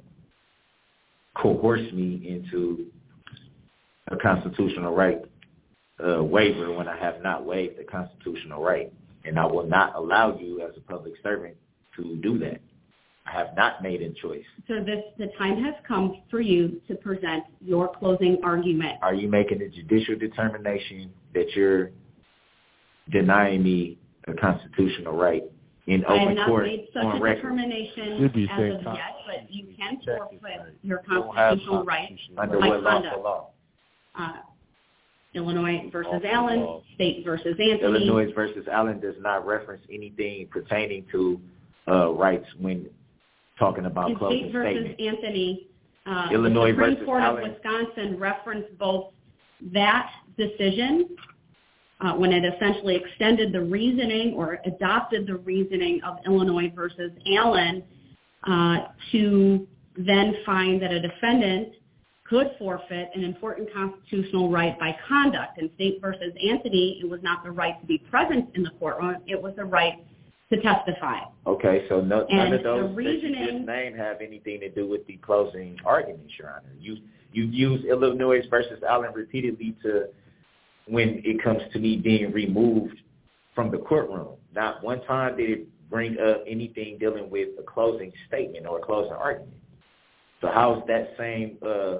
coerce me into a constitutional right uh, waiver when I have not waived the constitutional right. And I will not allow you as a public servant to do that. I have not made a choice. So this, the time has come for you to present your closing argument. Are you making a judicial determination that you're denying me a constitutional right in open court I have not made such a record. determination as of yet, but you can forfeit your constitutional right Under by what law conduct. Uh, Illinois versus Lawful Allen, state versus Anthony. Illinois versus Allen does not reference anything pertaining to uh, rights when talking about In closing state versus statements. Anthony, uh, Illinois the Supreme versus Court Allen. of Wisconsin referenced both that decision uh, when it essentially extended the reasoning or adopted the reasoning of Illinois versus Allen uh, to then find that a defendant could forfeit an important constitutional right by conduct. In State versus Anthony, it was not the right to be present in the courtroom; it was the right to testify. Okay, so no, none of those that you reasoning- named have anything to do with the closing arguments, Your Honor. You you use Illinois versus Allen repeatedly to when it comes to me being removed from the courtroom. Not one time did it bring up anything dealing with a closing statement or a closing argument. So how is that same uh,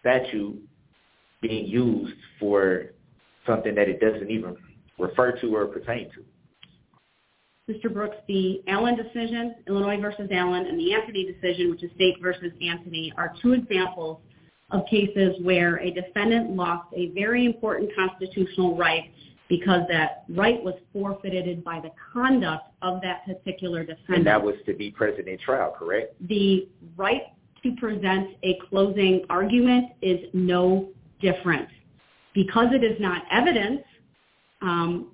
statute being used for something that it doesn't even refer to or pertain to? Mr. Brooks, the Allen decision, Illinois versus Allen, and the Anthony decision, which is State versus Anthony, are two examples of cases where a defendant lost a very important constitutional right because that right was forfeited by the conduct of that particular defendant. And that was to be present in trial, correct? The right to present a closing argument is no different. Because it is not evidence, um,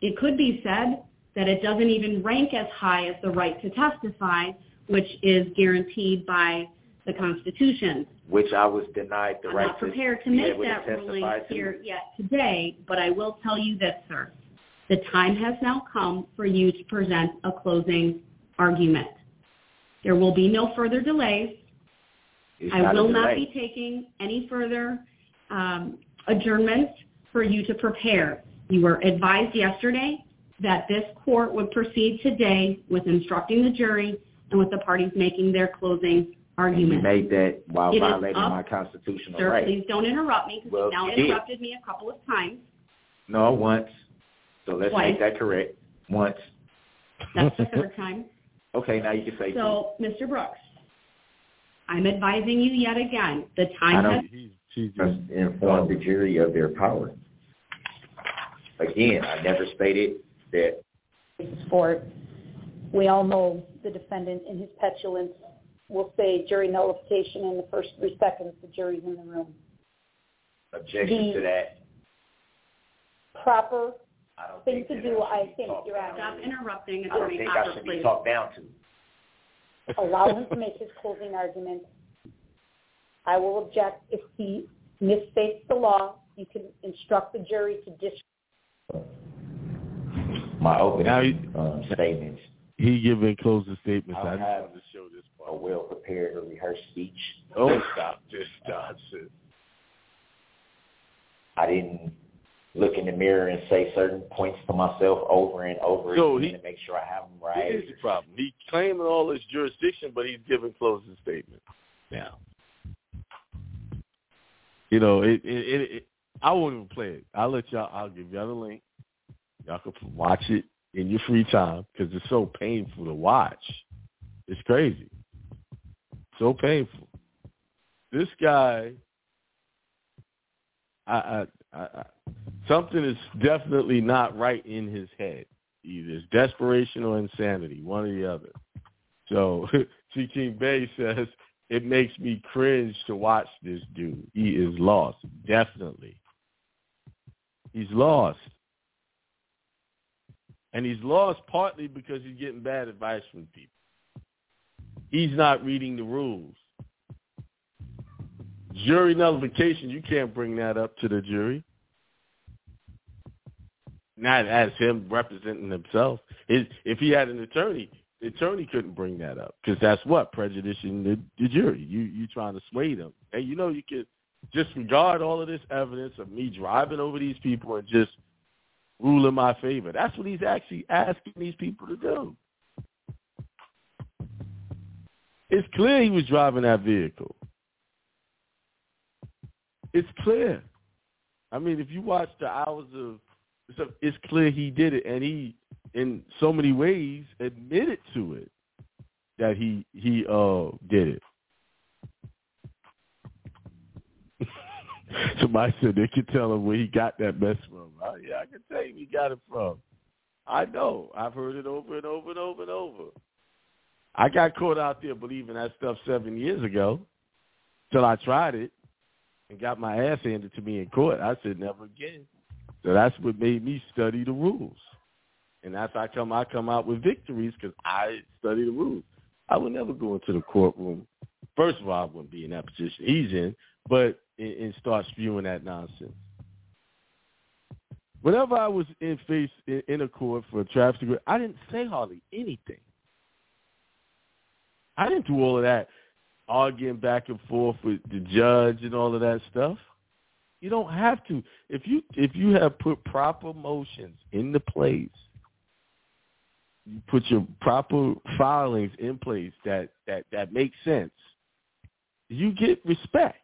it could be said that it doesn't even rank as high as the right to testify, which is guaranteed by the Constitution. Which I was denied the I'm right not to prepared to be make that to ruling to. here yet today, but I will tell you this, sir. The time has now come for you to present a closing argument. There will be no further delays. It's I not will not be taking any further um, adjournments for you to prepare. You were advised yesterday that this court would proceed today with instructing the jury and with the parties making their closing And you made that while It is violating my constitutional Sir, right. please don't interrupt me because Well, you've now you did. interrupted me a couple of times. No, once. So let's Twice. make that correct. Once. That's the third (laughs) time. Okay, now you can say So, Mr. Brooks, I'm advising you yet again, the I time don't- has, He's, she's Just just, inform the jury of their power. Again, I never stated that sport. We all know the defendant in his petulance will say jury nullification in the first three seconds the jury's in the room. objection The- to that. Proper thing to do, I should I be think, Your Honor. stop to. interrupting I don't think I should be talked down to. allow him to make his closing argument. I will object if he misstates the law. You can instruct the jury to disregard. My opening Now he- um, statements he giving closing statements. I I just have- to show this a well prepared or rehearsed speech. Oh, (laughs) stop this nonsense. I didn't look in the mirror and say certain points to myself over and over So again he- to make sure I have them Here's right. the problem. He claiming all his jurisdiction, but he's giving closing statements. Now, you know, it, it, it, it I won't even play it. I'll let y'all. I'll give y'all the link. Y'all can watch it in your free time because it's so painful to watch. It's crazy. So painful. This guy, I, I, I, I something is definitely not right in his head. Either it's desperation or insanity, one or the other. So (laughs) C. King Bay says it makes me cringe to watch this dude. He is lost, definitely. He's lost. And he's lost partly because he's getting bad advice from people. He's not reading the rules. Jury nullification, you can't bring that up to the jury. Not as him representing himself. His, if he had an attorney, the attorney couldn't bring that up because that's what prejudicing the, the jury. You you trying to sway them. and you know you could disregard all of this evidence of me driving over these people and just rule in my favor. That's what he's actually asking these people to do. It's clear he was driving that vehicle. It's clear. I mean, if you watch the hours of, it's clear he did it, and he, in so many ways, admitted to it that he he uh did it. (laughs) Somebody said they could tell him where he got that mess from. Uh, yeah, I can tell you he got it from. I know. I've heard it over and over and over and over. I got caught out there believing that stuff seven years ago till I tried it and got my ass handed to me in court. I said never again. So that's what made me study the rules. And as I come, I come out with victories because I study the rules. I would never go into the courtroom. First of all, I wouldn't be in that position he's in, but and, and start spewing that nonsense. Whenever I was in face in, in a court for a traffic, I didn't say hardly anything. I didn't do all of that arguing back and forth with the judge and all of that stuff. You don't have to. If you if you have put proper motions into place, you put your proper filings in place that that that make sense. You get respect.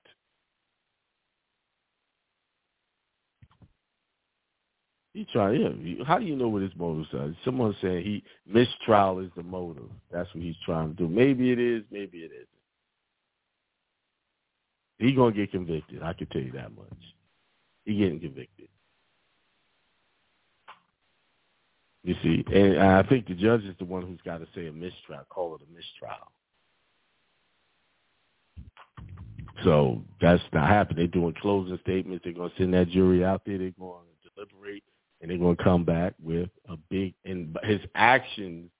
He trying. Yeah. How do you know what his motives are? Someone saying he mistrial is the motive. That's what he's trying to do. Maybe it is. Maybe it isn't. He gonna get convicted. I can tell you that much. He getting convicted. You see, and I think the judge is the one who's got to say a mistrial, call it a mistrial. So that's not happening. They're doing closing statements. They're going to send that jury out there. They're going to deliberate, and they're going to come back with a big. And his actions,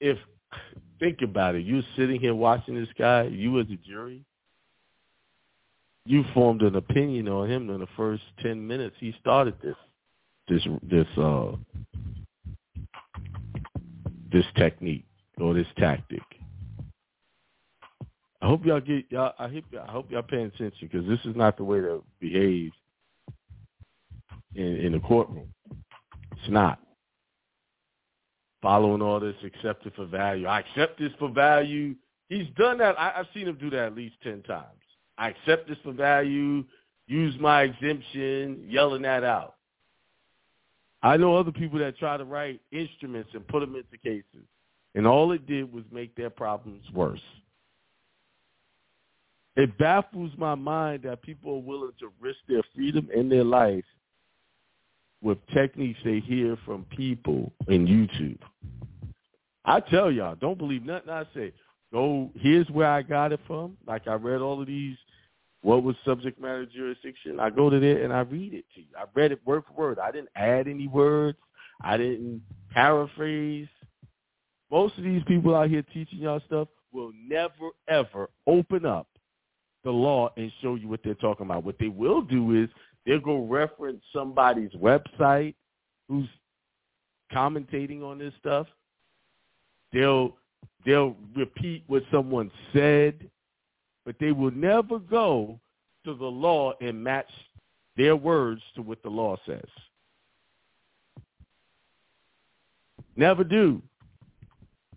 if think about it, you're sitting here watching this guy. You as a jury, you formed an opinion on him in the first ten minutes he started this, this, this, uh, this technique or this tactic. I hope y'all get y'all. I hope y'all, I hope y'all paying attention because this is not the way to behave in in the courtroom. It's not following all this accepted for value. I accept this for value. He's done that. I, I've seen him do that at least ten times. I accept this for value. Use my exemption. Yelling that out. I know other people that try to write instruments and put them into cases, and all it did was make their problems worse. It baffles my mind that people are willing to risk their freedom and their life with techniques they hear from people in YouTube. I tell y'all, don't believe nothing I say. Go, here's where I got it from. Like I read all of these, what was subject matter jurisdiction. I go to there and I read it to you. I read it word for word. I didn't add any words. I didn't paraphrase. Most of these people out here teaching y'all stuff will never, ever open up the law and show you what they're talking about. What they will do is they'll go reference somebody's website who's commentating on this stuff. They'll they'll repeat what someone said, but they will never go to the law and match their words to what the law says. Never do.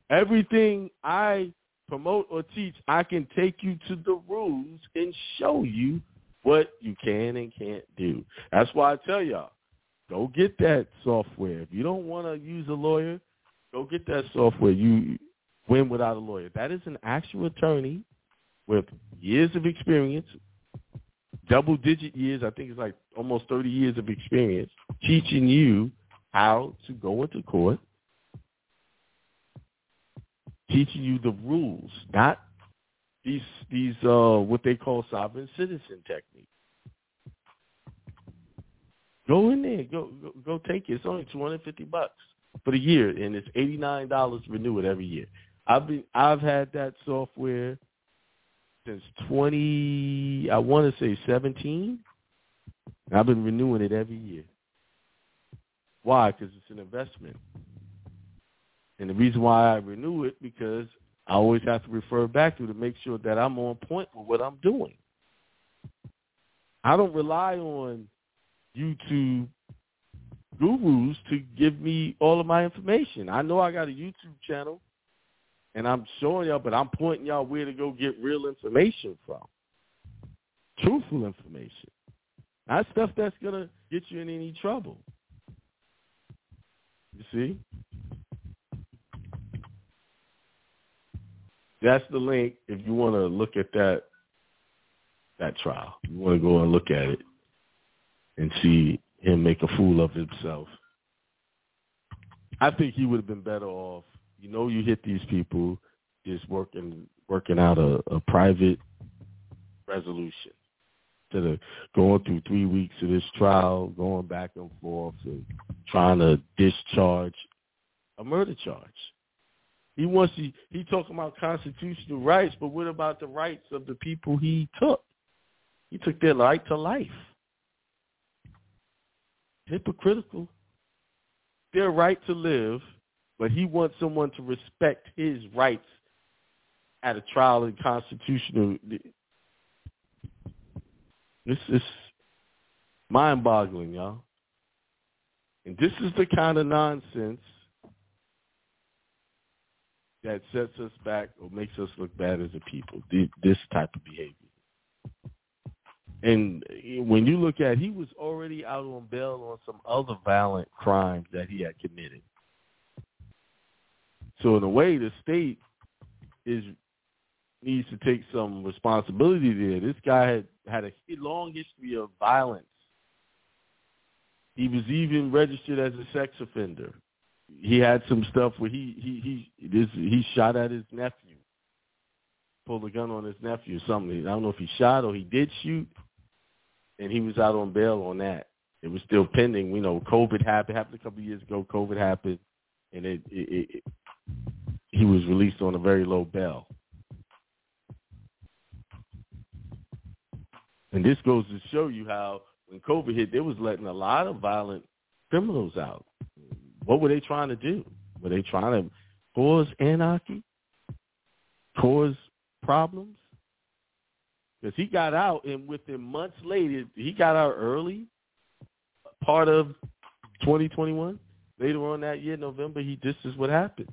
Everything I promote or teach, I can take you to the rules and show you what you can and can't do. That's why I tell y'all, go get that software. If you don't want to use a lawyer, go get that software. You win without a lawyer. That is an actual attorney with years of experience, double digit years, I think it's like almost 30 years of experience, teaching you how to go into court teaching you the rules, not these these uh what they call sovereign citizen technique. Go in there, go go, go take it. It's only two hundred fifty bucks for the year, and it's eighty nine dollars renew it every year. I've been I've had that software since twenty I want to say seventeen. I've been renewing it every year. Why? Because it's an investment. And the reason why I renew it because I always have to refer back to to make sure that I'm on point with what I'm doing. I don't rely on YouTube gurus to give me all of my information. I know I got a YouTube channel and I'm showing y'all, but I'm pointing y'all where to go get real information from. Truthful information. Not stuff that's going to get you in any trouble. You see? That's the link if you want to look at that that trial. You want to go and look at it and see him make a fool of himself. I think he would have been better off. You know, you hit these people just working working out a, a private resolution instead of going through three weeks of this trial, going back and forth, and trying to discharge a murder charge. He wants to, he talking about constitutional rights, but what about the rights of the people he took? He took their right to life. Hypocritical. Their right to live, but he wants someone to respect his rights at a trial in constitutional. This is mind-boggling, y'all. And this is the kind of nonsense that sets us back or makes us look bad as a people. This type of behavior. And when you look at, he was already out on bail on some other violent crimes that he had committed. So in a way, the state is needs to take some responsibility there. This guy had had a long history of violence. He was even registered as a sex offender. He had some stuff where he he he this he shot at his nephew, pulled a gun on his nephew or something. I don't know if he shot or he did shoot, and he was out on bail on that. It was still pending. We know COVID happened. Happened a couple of years ago. COVID happened, and it, it, it he was released on a very low bail. And this goes to show you how when COVID hit, they was letting a lot of violent criminals out. What were they trying to do? Were they trying to cause anarchy? Cause problems? Because he got out, and within months later, he got out early, part of 2021. Later on that year, November, he this is what happened.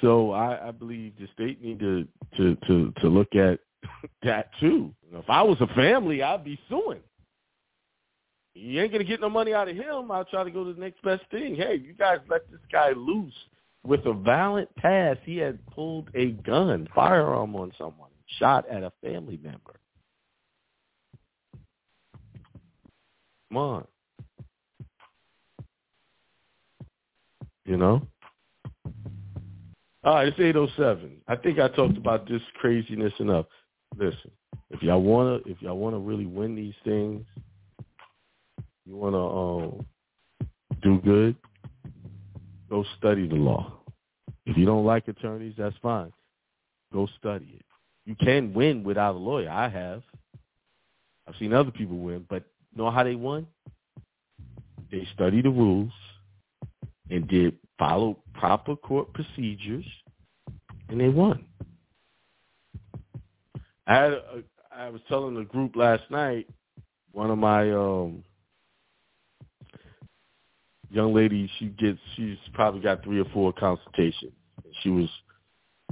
So I, I believe the state need to to to, to look at (laughs) that too. if I was a family, I'd be suing. You ain't gonna get no money out of him. I'll try to go to the next best thing. Hey, you guys let this guy loose with a violent past. He had pulled a gun, firearm on someone, shot at a family member. Come on. You know? All right, it's 807. I think I talked about this craziness enough. Listen, if y'all wanna if y'all wanna really win these things, you wanna um, do good, go study the law. If you don't like attorneys, that's fine. Go study it. You can win without a lawyer. I have. I've seen other people win, but know how they won? They studied the rules and did follow proper court procedures, and they won. I had a, I was telling the group last night, one of my um young ladies, she gets she's probably got three or four consultations. She was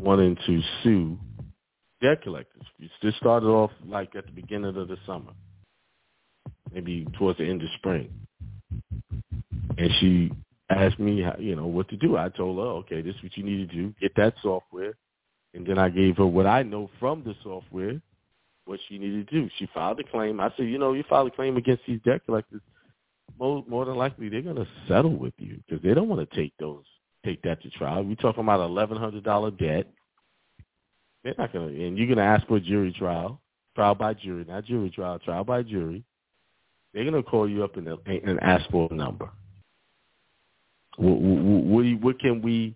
wanting to sue debt collectors. This started off like at the beginning of the summer, maybe towards the end of spring. And she asked me, how, you know, what to do. I told her, okay, this is what you need to do. Get that software. And then I gave her what I know from the software, what she needed to do. She filed a claim. I said, you know, you filed a claim against these debt collectors. More, more than likely, they're going to settle with you because they don't want to take those, take that to trial. We're talking about eleven hundred dollar debt. They're not going to, and you're going to ask for a jury trial, trial by jury, not jury trial, trial by jury. They're going to call you up and, and ask for a number. What, what, what can we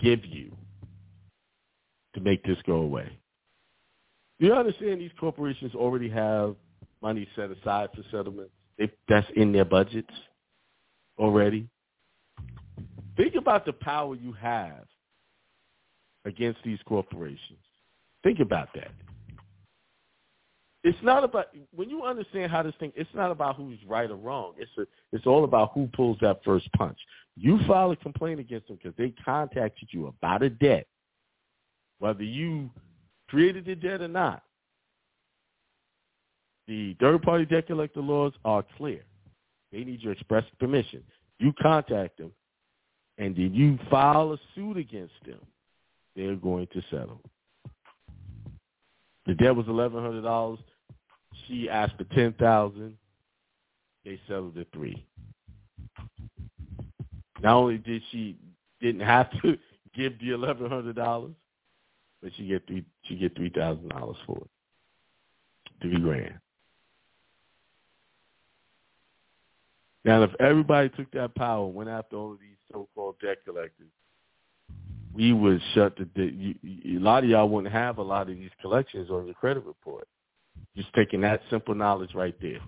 give you to make this go away? Do you understand these corporations already have money set aside for settlements? If that's in their budgets already. Think about the power you have against these corporations. Think about that it's not about when you understand how this thing. It's not about who's right or wrong. It's a, it's all about who pulls that first punch. You file a complaint against them because they contacted you about a debt, whether you created the debt or not. The third-party debt collector laws are clear. They need your express permission. You contact them, and then you file a suit against them. They're going to settle. The debt was eleven hundred dollars. She asked for ten thousand. They settled at three. Not only did she didn't have to (laughs) give the eleven hundred dollars, but she get three she get three thousand dollars for it. Three grand. Now, if everybody took that power went after all of these so-called debt collectors, we would shut the. You, a lot of y'all wouldn't have a lot of these collections on your credit report. Just taking that simple knowledge right there.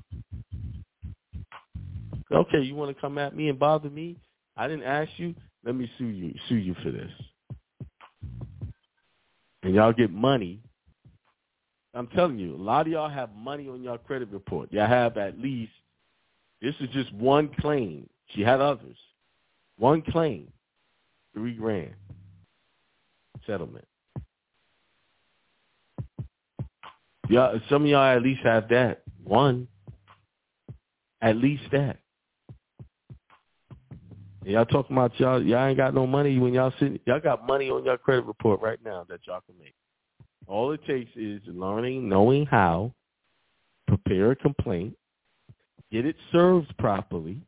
Okay, you want to come at me and bother me? I didn't ask you. Let me sue you. Sue you for this. And y'all get money. I'm telling you, a lot of y'all have money on your credit report. Y'all have at least. This is just one claim. She had others. One claim, three grand settlement. Y'all, some of y'all at least have that one. At least that. Y'all talking about y'all y'all ain't got no money when y'all sitting y'all got money on your credit report right now that y'all can make. All it takes is learning, knowing how, prepare a complaint, get it served properly.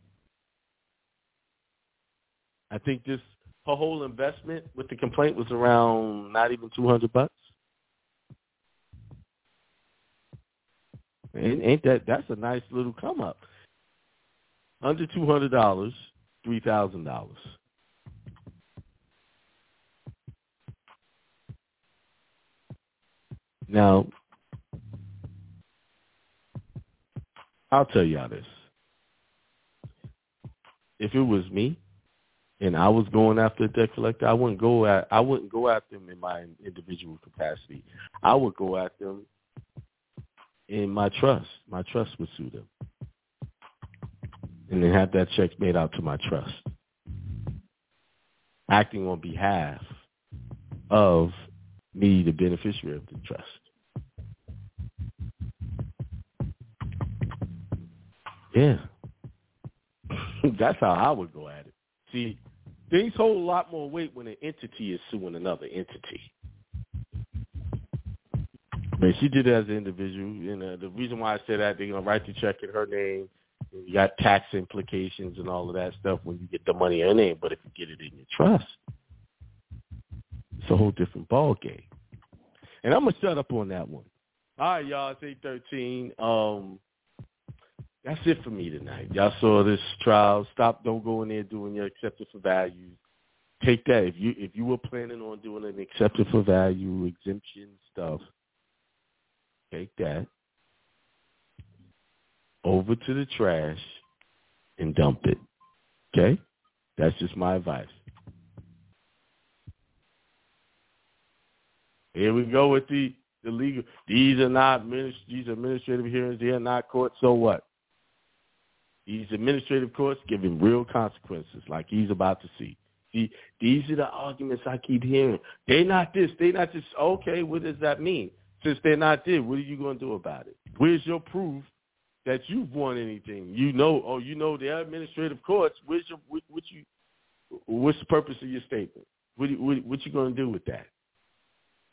I think this her whole investment with the complaint was around not even two hundred bucks. And ain't that that's a nice little come up. Under two hundred dollars, three thousand dollars. Now, I'll tell y'all this. If it was me and I was going after a debt collector, I wouldn't go at I wouldn't go after them in my individual capacity. I would go after them in my trust. My trust would sue them. And then have that check made out to my trust. Acting on behalf of me, the beneficiary of the trust. Yeah. (laughs) That's how I would go at it. See, things hold a lot more weight when an entity is suing another entity. Man, she did it as an individual. And uh, the reason why I said that, they're going to write the check in her name. You got tax implications and all of that stuff when you get the money in her name. But if you get it in your trust, it's a whole different ball game. And I'm gonna shut up on that one. All right, y'all. It's eight thirteen. Um, that's it for me tonight. Y'all saw this trial. Stop. Don't go in there doing your accepted for value. Take that. If you if you were planning on doing an accepted for value exemption stuff, take that over to the trash and dump it. Okay? That's just my advice. Here we go with the, the legal. These are not these administrative hearings. They are not court. So what? These administrative courts give him real consequences, like he's about to see. See, these are the arguments I keep hearing. They're not this. They're not just okay. What does that mean? Since they're not this, what are you going to do about it? Where's your proof that you've won anything? You know, oh, you know the administrative courts. Where's your what, what you? What's the purpose of your statement? What what, what you going to do with that?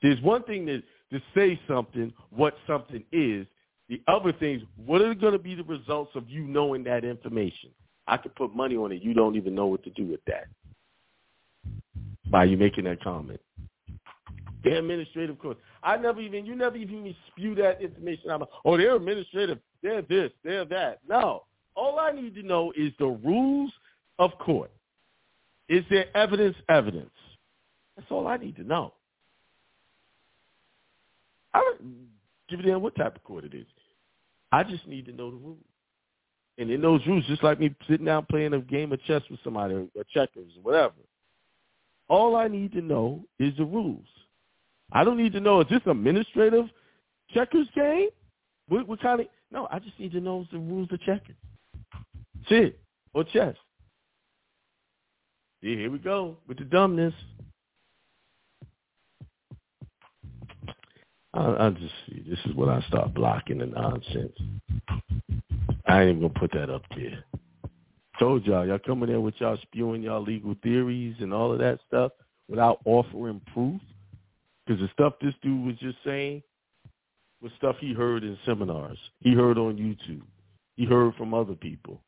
There's one thing to, to say something, what something is. The other things, what are going to be the results of you knowing that information? I could put money on it. You don't even know what to do with that by you making that comment. The administrative course. I never even, you never even spew that information out. Oh, they're administrative. They're this. They're that. No. All I need to know is the rules of court. Is there evidence? Evidence. That's all I need to know. I give a damn what type of court it is. I just need to know the rules. And in those rules, just like me sitting down playing a game of chess with somebody or checkers or whatever, all I need to know is the rules. I don't need to know is this administrative checkers game? What, what kind of? No, I just need to know the rules of checkers. Shit or chess. See, here we go with the dumbness. I, I just this is when I start blocking the nonsense. I ain't even gonna put that up there. Told y'all, y'all coming in with y'all spewing y'all legal theories and all of that stuff without offering proof. Because the stuff this dude was just saying was stuff he heard in seminars. He heard on YouTube. He heard from other people.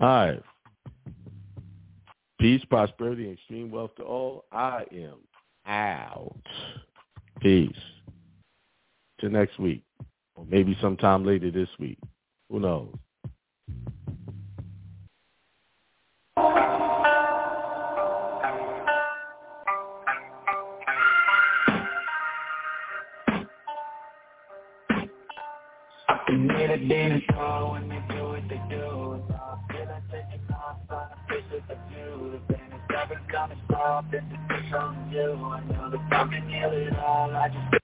All right. Peace, prosperity, and extreme wealth to all. I am out. Peace. Till next week. Or maybe sometime later this week. Who knows? they do what they do. I feel like taking off on the face of the view. Never gonna stop, the fish on you. I know the fucking heal it all. I just